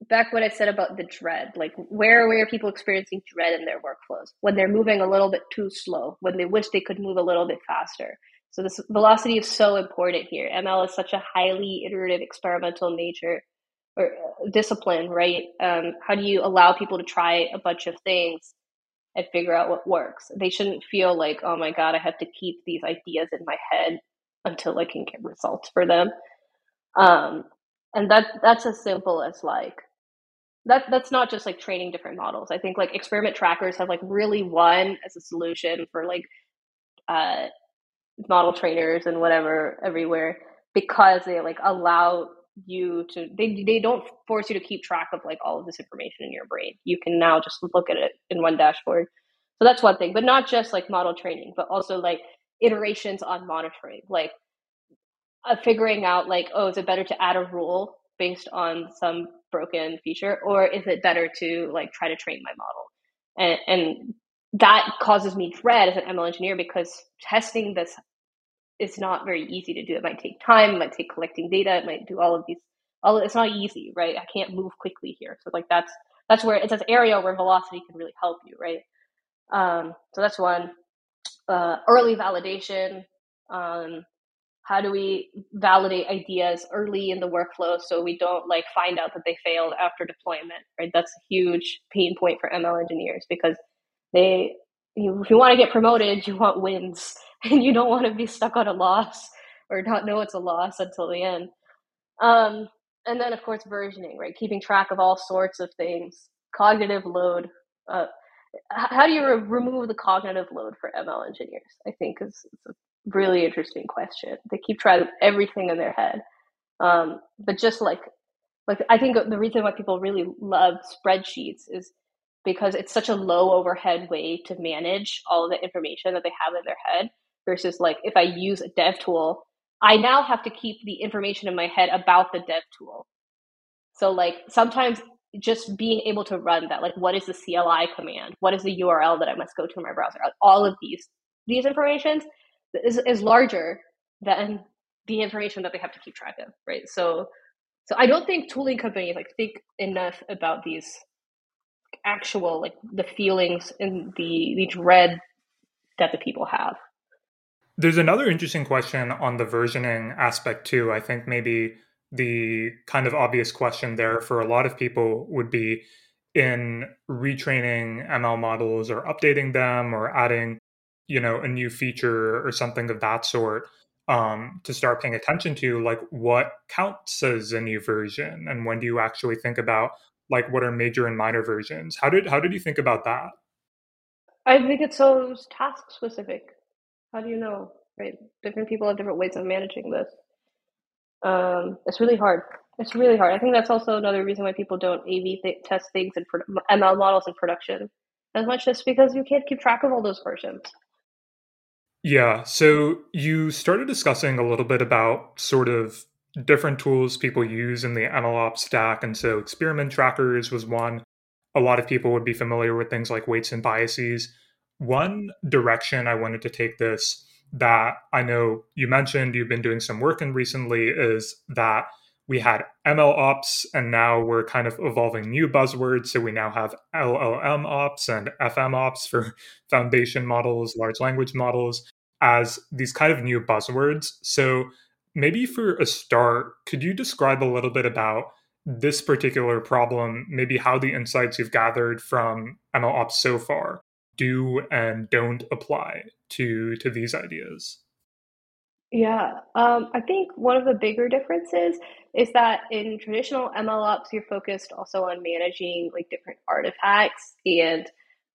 back what I said about the dread, like where where are people experiencing dread in their workflows when they're moving a little bit too slow, when they wish they could move a little bit faster. So this velocity is so important here. ML is such a highly iterative experimental nature or uh, discipline, right? Um, how do you allow people to try a bunch of things and figure out what works? They shouldn't feel like, oh my god, I have to keep these ideas in my head until I can get results for them. Um, and that that's as simple as like that that's not just like training different models. I think like experiment trackers have like really won as a solution for like uh, model trainers and whatever everywhere because they like allow you to they they don't force you to keep track of like all of this information in your brain. You can now just look at it in one dashboard. So that's one thing, but not just like model training, but also like iterations on monitoring, like uh, figuring out like oh, is it better to add a rule based on some broken feature or is it better to like try to train my model and, and that causes me dread as an ml engineer because testing this is not very easy to do. It might take time it might take collecting data it might do all of these all it's not easy right? I can't move quickly here. So like that's that's where it's an area where velocity can really help you right? Um, so that's one. Uh, early validation um, how do we validate ideas early in the workflow so we don't like find out that they failed after deployment right? That's a huge pain point for ml engineers because they you, if you want to get promoted you want wins *laughs* and you don't want to be stuck on a loss or not know it's a loss until the end. Um, and then of course versioning right? Keeping track of all sorts of things. Cognitive load uh, how do you re- remove the cognitive load for ml engineers? I think is, is a really interesting question. They keep trying everything in their head. Um, but just like, like I think the reason why people really love spreadsheets is because it's such a low overhead way to manage all of the information that they have in their head versus like if I use a dev tool, I now have to keep the information in my head about the dev tool. So like sometimes just being able to run that, like what is the CLI command? What is the URL that I must go to in my browser? All of these these informations is, is larger than the information that they have to keep track of, right? So, so I don't think tooling companies like think enough about these actual like the feelings and the the dread that the people have. There's another interesting question on the versioning aspect too. I think maybe the kind of obvious question there for a lot of people would be in retraining ML models or updating them or adding, you know, a new feature or something of that sort um, to start paying attention to, like what counts as a new version and when do you actually think about like what are major and minor versions? How did how did you think about that? I think it's so task specific. How do you know? Right, different people have different ways of managing this. Um, it's really hard. It's really hard. I think that's also another reason why people don't A/B th- test things and pro- ML models in production as much, just because you can't keep track of all those versions. Yeah. So you started discussing a little bit about sort of different tools people use in the MLOps stack, and so experiment trackers was one. A lot of people would be familiar with things like weights and biases. One direction I wanted to take this that I know you mentioned you've been doing some work in recently is that we had ML ops and now we're kind of evolving new buzzwords. So we now have LLM ops and FM ops for *laughs* foundation models, large language models as these kind of new buzzwords. So maybe for a start, could you describe a little bit about this particular problem, maybe how the insights you've gathered from ML ops so far do and don't apply to to these ideas? Yeah, um, I think one of the bigger differences is that in traditional ML ops, you're focused also on managing like different artifacts and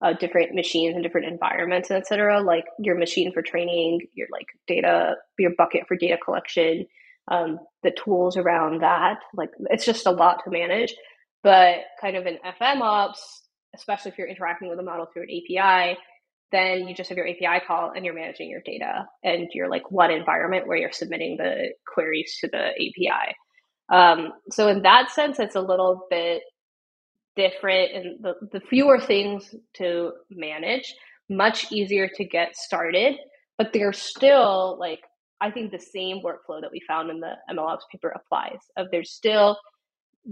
uh, different machines and different environments, etc. Like your machine for training, your like data, your bucket for data collection, um, the tools around that. Like it's just a lot to manage. But kind of in FM ops, especially if you're interacting with a model through an API, then you just have your API call and you're managing your data and you're like one environment where you're submitting the queries to the API. Um, so in that sense, it's a little bit different and the, the fewer things to manage, much easier to get started, but they're still like I think the same workflow that we found in the MLOps paper applies. Of there's still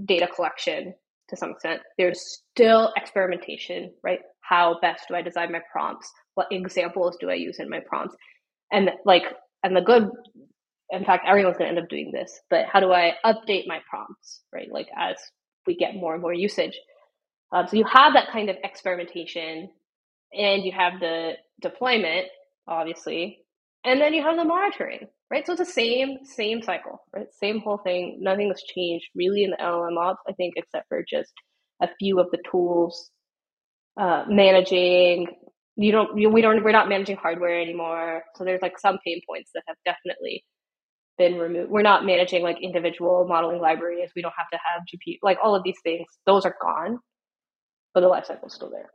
data collection to some extent. There's still experimentation, right? How best do I design my prompts? What examples do I use in my prompts? And like, and the good, in fact, everyone's going to end up doing this, but how do I update my prompts, right? Like as we get more and more usage. Um, so you have that kind of experimentation and you have the deployment, obviously, and then you have the monitoring, right? So it's the same same cycle, right? Same whole thing. Nothing has changed really in the LLM ops, I think, except for just a few of the tools uh, managing. You don't. You, we don't. We're not managing hardware anymore. So there's like some pain points that have definitely been removed. We're not managing like individual modeling libraries. We don't have to have GPU. Like all of these things, those are gone, but the lifecycle is still there.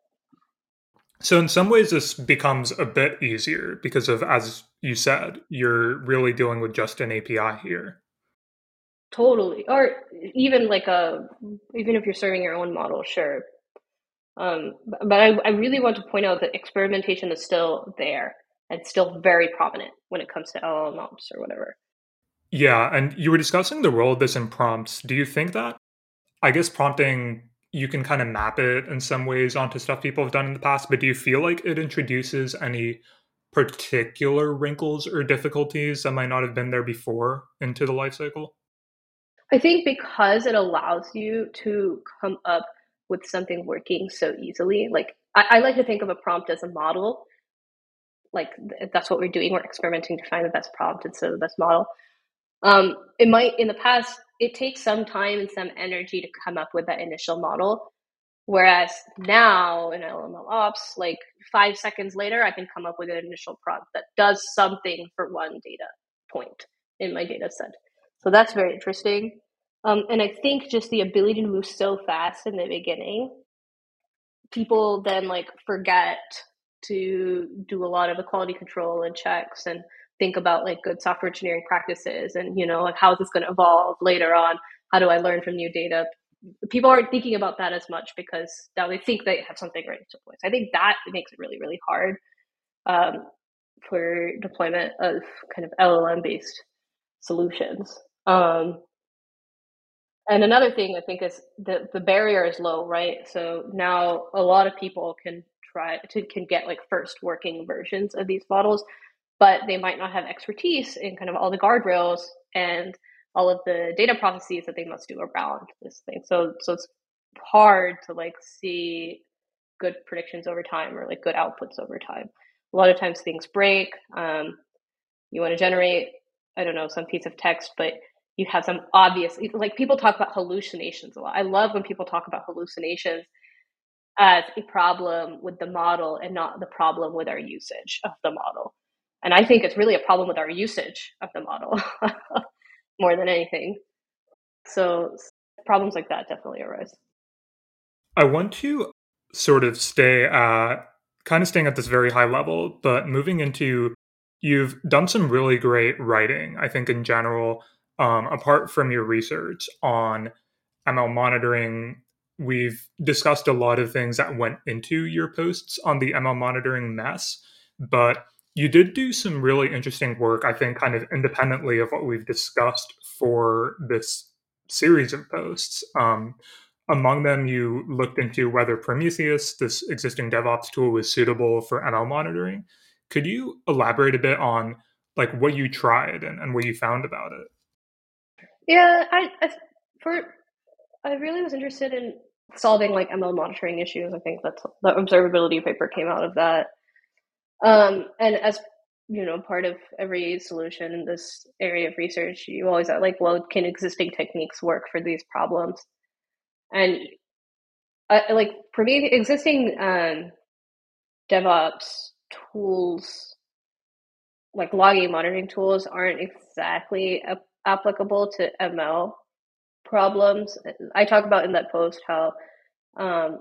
So in some ways this becomes a bit easier because of as you said, you're really dealing with just an API here. Totally. Or even like a even if you're serving your own model, sure. Um, but I, I really want to point out that experimentation is still there and still very prominent when it comes to LLM ops or whatever. Yeah, and you were discussing the role of this in prompts. Do you think that I guess prompting you can kind of map it in some ways onto stuff people have done in the past, but do you feel like it introduces any particular wrinkles or difficulties that might not have been there before into the life cycle? I think because it allows you to come up with something working so easily. Like I, I like to think of a prompt as a model. Like that's what we're doing. We're experimenting to find the best prompt instead of the best model. Um, it might in the past it takes some time and some energy to come up with that initial model. Whereas now in LLM ops, like five seconds later, I can come up with an initial prompt that does something for one data point in my data set. So that's very interesting. Um, and I think just the ability to move so fast in the beginning, people then like forget to do a lot of the quality control and checks and think about like good software engineering practices and you know like how is this going to evolve later on? How do i learn from new data? People aren't thinking about that as much because now they think they have something ready to deploy. So i think that makes it really really hard um, for deployment of kind of llm based solutions. Um, and another thing i think is the, the barrier is low right? So now a lot of people can try to can get like first working versions of these models but they might not have expertise in kind of all the guardrails and all of the data processes that they must do around this thing. So so it's hard to like see good predictions over time or like good outputs over time. A lot of times things break. Um, you want to generate, I don't know, some piece of text, but you have some obvious like people talk about hallucinations a lot. I love when people talk about hallucinations as a problem with the model and not the problem with our usage of the model. And I think it's really a problem with our usage of the model *laughs* more than anything. So problems like that definitely arise. I want to sort of stay at kind of staying at this very high level, but moving into you've done some really great writing, I think, in general, um, apart from your research on ML monitoring. We've discussed a lot of things that went into your posts on the ML monitoring mess, but you did do some really interesting work, I think, kind of independently of what we've discussed for this series of posts. Um, among them, you looked into whether Prometheus, this existing DevOps tool, was suitable for ML monitoring. Could you elaborate a bit on like what you tried and, and what you found about it? Yeah, I, I for I really was interested in solving like ML monitoring issues. I think that's the observability paper came out of that. Um, and as you know, part of every solution in this area of research, you always are like, well, can existing techniques work for these problems? And uh, like for me, existing um, DevOps tools, like logging monitoring tools, aren't exactly applicable to ML problems. I talk about in that post how um,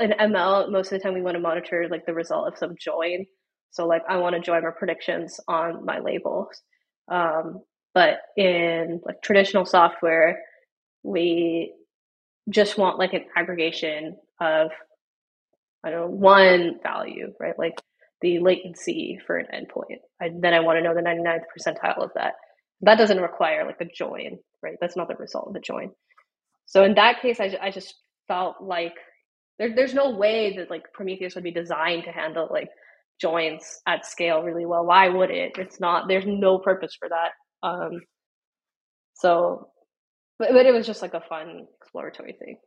in ML, most of the time we want to monitor like the result of some join. So like I want to join my predictions on my labels. Um, but in like traditional software, we just want like an aggregation of I don't know one value, right? Like the latency for an endpoint. I, then I want to know the 99th percentile of that. That doesn't require like a join, right? That's not the result of the join. So in that case, I, I just felt like there, there's no way that like Prometheus would be designed to handle like joins at scale really well. Why would it? It's not. There's no purpose for that. Um, so, but, but it was just like a fun exploratory thing.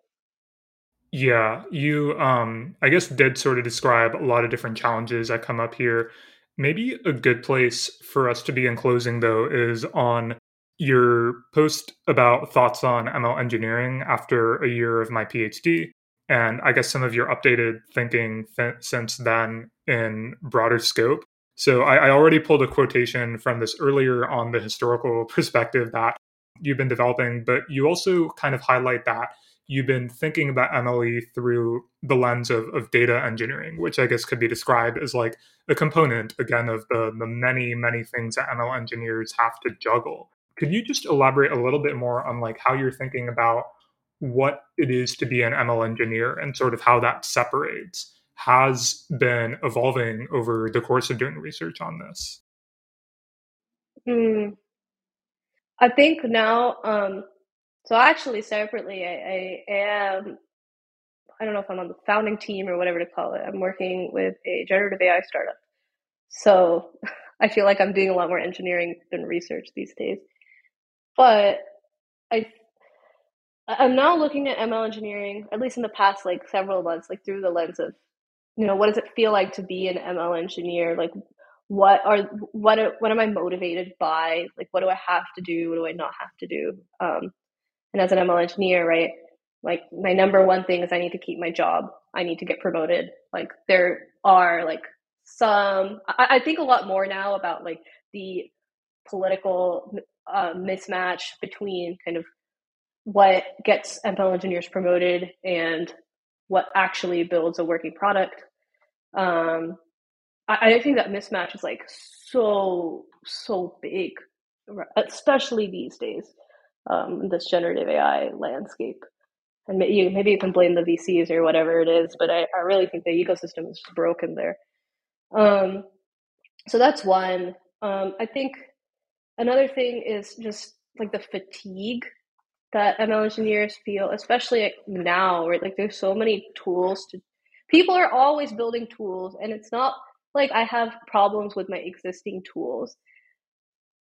Yeah, you um I guess did sort of describe a lot of different challenges that come up here. Maybe a good place for us to be in closing though is on your post about thoughts on ML engineering after a year of my PhD and I guess some of your updated thinking th- since then in broader scope. So I, I, already pulled a quotation from this earlier on the historical *laughs* perspective that you've been developing, but you also kind of highlight that you've been thinking about MLE through the lens of, of data engineering, which I guess could be described as like a component again of the, the many, many things that ML engineers have to juggle. Could you just elaborate a little bit more on like how you're thinking about what it is to be an ML engineer and sort of how that separates has been evolving over the course of doing research on this? Mm. I think now, um, so actually separately, I, I am, I don't know if I'm on the founding team or whatever to call it. I'm working with a generative AI startup. So *laughs* I feel like I'm doing a lot more engineering than research these days. But I I'm now looking at ML engineering, at least in the past like several months, like through the lens of, you know, what does it feel like to be an ML engineer? Like, what are what are, what am I motivated by? Like, what do I have to do? What do I not have to do? Um, and as an ML engineer, right, like my number one thing is I need to keep my job. I need to get promoted. Like, there are like some. I, I think a lot more now about like the political uh, mismatch between kind of what gets ML engineers promoted and what actually builds a working product. Um, I, I think that mismatch is like so so big, especially these days, um, this generative AI landscape. And maybe, maybe you can blame the VCs or whatever it is, but I, I really think the ecosystem is broken there. Um, so that's one. Um, I think another thing is just like the fatigue that ML engineers feel, especially now, where like there's so many tools to. People are always building tools, and it's not like I have problems with my existing tools.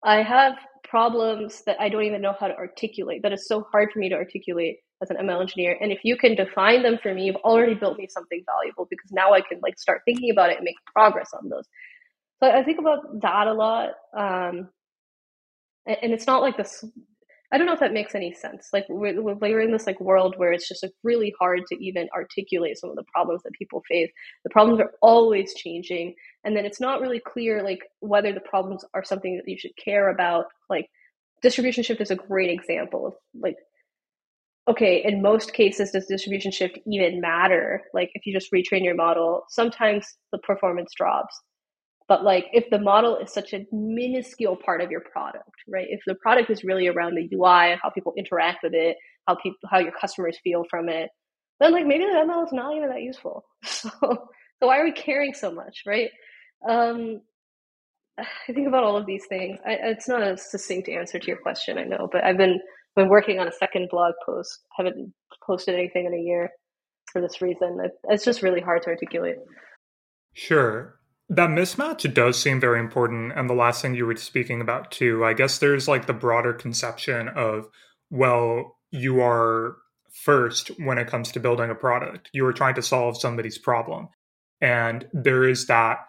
I have problems that I don't even know how to articulate. That is so hard for me to articulate as an ML engineer. And if you can define them for me, you've already built me something valuable because now I can like start thinking about it and make progress on those. So I think about that a lot. Um, and it's not like this I don't know if that makes any sense. Like we're, we're in this like world where it's just like really hard to even articulate some of the problems that people face. The problems are always changing, and then it's not really clear like whether the problems are something that you should care about. Like distribution shift is a great example of like okay, in most cases, does distribution shift even matter? Like if you just retrain your model, sometimes the performance drops. But like if the model is such a minuscule part of your product, right? If the product is really around the UI and how people interact with it, how people how your customers feel from it, then like maybe the ML is not even that useful. *laughs* So so why are we caring so much, right? Um, I think about all of these things. I, it's not a succinct answer to your question, I know, but I've been been working on a second blog post. Haven't posted anything in a year for this reason. It, it's just really hard to articulate. Sure. That mismatch does seem very important. And the last thing you were speaking about, too, I guess there's like the broader conception of, well, you are first when it comes to building a product. You are trying to solve somebody's problem. And there is that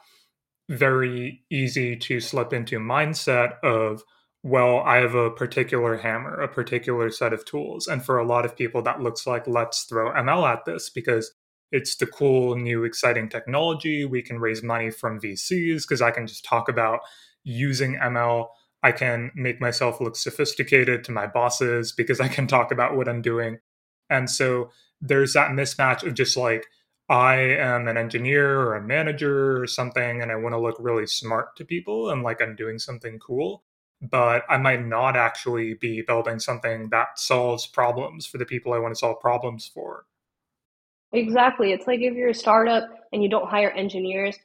very easy to slip into mindset of, well, I have a particular hammer, a particular set of tools. And for a lot of people, that looks like let's throw ML at this because it's the cool new exciting technology. We can raise money from vcs because i can just talk about using ml i can make myself look sophisticated to my bosses because i can talk about what i'm doing. And so there's that mismatch of just like i am an engineer or a manager or something and i want to look really smart to people and like i'm doing something cool but i might not actually be building something that solves problems for the people i want to solve problems for Exactly. It's like if you're a startup and you don't hire engineers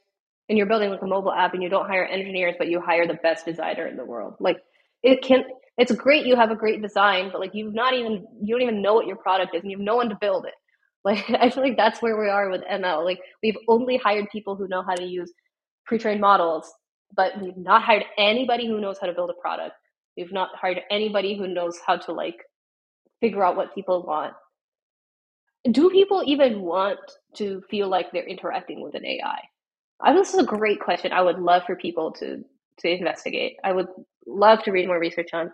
and you're building like a mobile app and you don't hire engineers, but you hire the best designer in the world. Like it can it's great you have a great design, but like you've not even you don't even know what your product is and you have no one to build it. *laughs* Like I feel like that's where we are with ML. Like we've only hired people who know how to use pre-trained models, but we've not hired anybody who knows how to build a product. We've not hired anybody who knows how to like figure out what people want do people even want to feel like they're interacting with an AI? I this is a great question. I would love for people to to investigate. I would love to read more research on.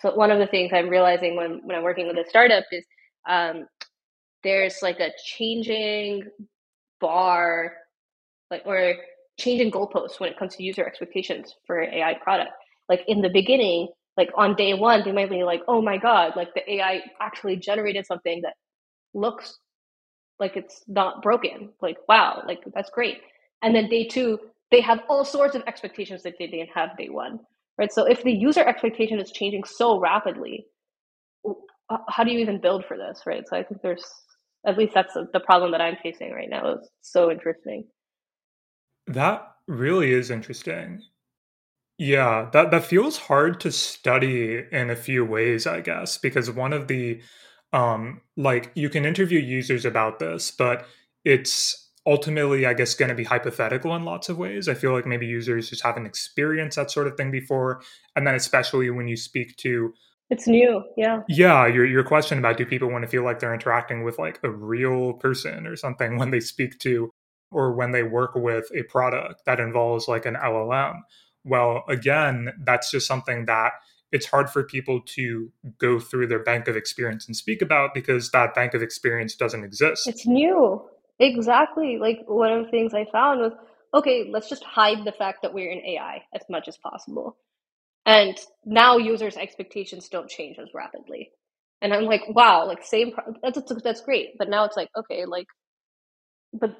So one of the things I'm realizing when when I'm working with a startup is um, there's like a changing bar, like or changing goalposts when it comes to user expectations for an AI product. Like in the beginning, like on day one, they might be like, "Oh my god!" Like the AI actually generated something that looks like it's not broken. Like, wow, like that's great. And then day two, they have all sorts of expectations that they didn't have day one. Right. So if the user expectation is changing so rapidly, how do you even build for this? Right. So I think there's at least that's the problem that I'm facing right now. It's so interesting. That really is interesting. Yeah, that that feels hard to study in a few ways, I guess, because one of the um, like you can interview users about this, but it's ultimately, I guess, going to be hypothetical in lots of ways. I feel like maybe users just haven't experienced that sort of thing before, and then especially when you speak to it's new, yeah. Yeah, your your question about do people want to feel like they're interacting with like a real person or something *laughs* when they speak to or when they work with a product that involves like an LLM. Well, again, that's just something that it's hard for people to go through their bank of experience and speak about because that bank of experience doesn't exist. It's new. Exactly. Like one of the things I found was okay, let's just hide the fact that we're in AI as much as possible. And now users' expectations don't change as rapidly. And I'm like, wow, like same, that's, that's great. But now it's like, okay, like, but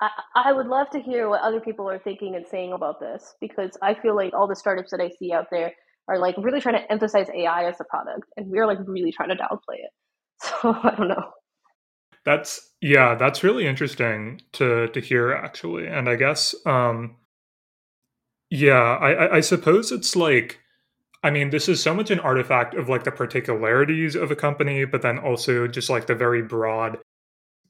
I, I would love to hear what other people are thinking and saying about this because I feel like all the startups that I see out there, are like really trying to emphasize AI as a product, and we're like really trying to downplay it. *laughs* So I don't know. That's yeah, that's really interesting to to hear actually, and I guess um, yeah, I I suppose it's like. I mean, this is so much an artifact of like the particularities of a company, but then also just like the very broad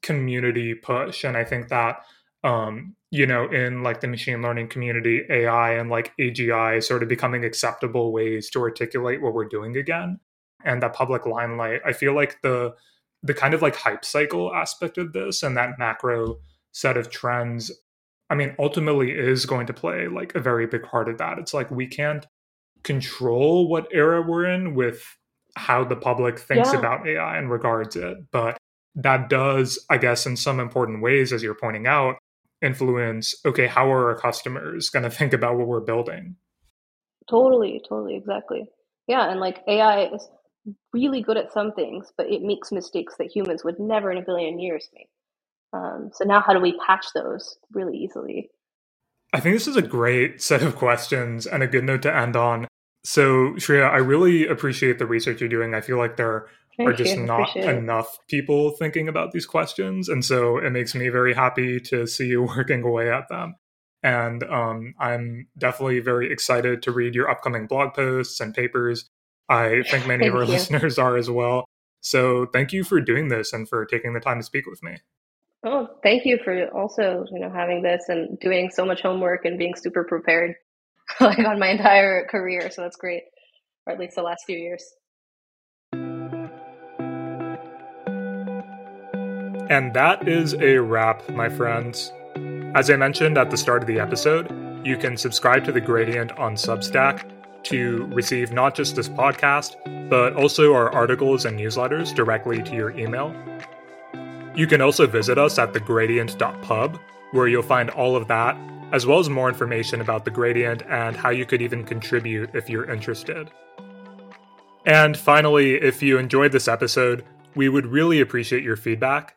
community push. And I think that um, you know, in like the machine learning community, AI and like AGI sort of becoming acceptable ways to articulate what we're doing again. And that public limelight, I feel like the the kind of like hype cycle aspect of this and that macro set of trends, I mean, ultimately is going to play like a very big part of that. It's like we can't control what era we're in with how the public thinks yeah. about AI and regards it. But that does, I guess, in some important ways, as you're pointing out, influence okay how are our customers going to think about what we're building? Totally totally exactly. Yeah and like ai is really good at some things but it makes mistakes that humans would never in a billion years make. Um, so now how do we patch those really easily? I think this is a great set of questions and a good note to end on. So shreya i really appreciate the research you're doing. I feel like there are just not enough people thinking about these questions. And so it makes me very happy to see you *laughs* working away at them. And um, I'm definitely very excited to read your upcoming blog posts and papers. I think *laughs* many of our you. listeners are as well. So thank you for doing this and for taking the time to speak with me. Oh, thank you for also, you know, having this and doing so much homework and being super prepared *laughs* like on my entire career. So that's great. Or at least the last few years. And that is a wrap, my friends. As I mentioned at the start of the episode, you can subscribe to The Gradient on Substack to receive not just this podcast, but also our articles and newsletters directly to your email. You can also visit us at thegradient.pub, where you'll find all of that, as well as more information about The Gradient and how you could even contribute if you're interested. And finally, if you enjoyed this episode, we would really appreciate your feedback.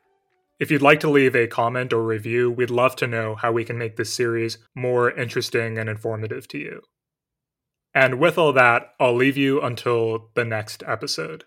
If you'd like to leave a comment or review, we'd love to know how we can make this series more interesting and informative to you. And with all that, I'll leave you until the next episode.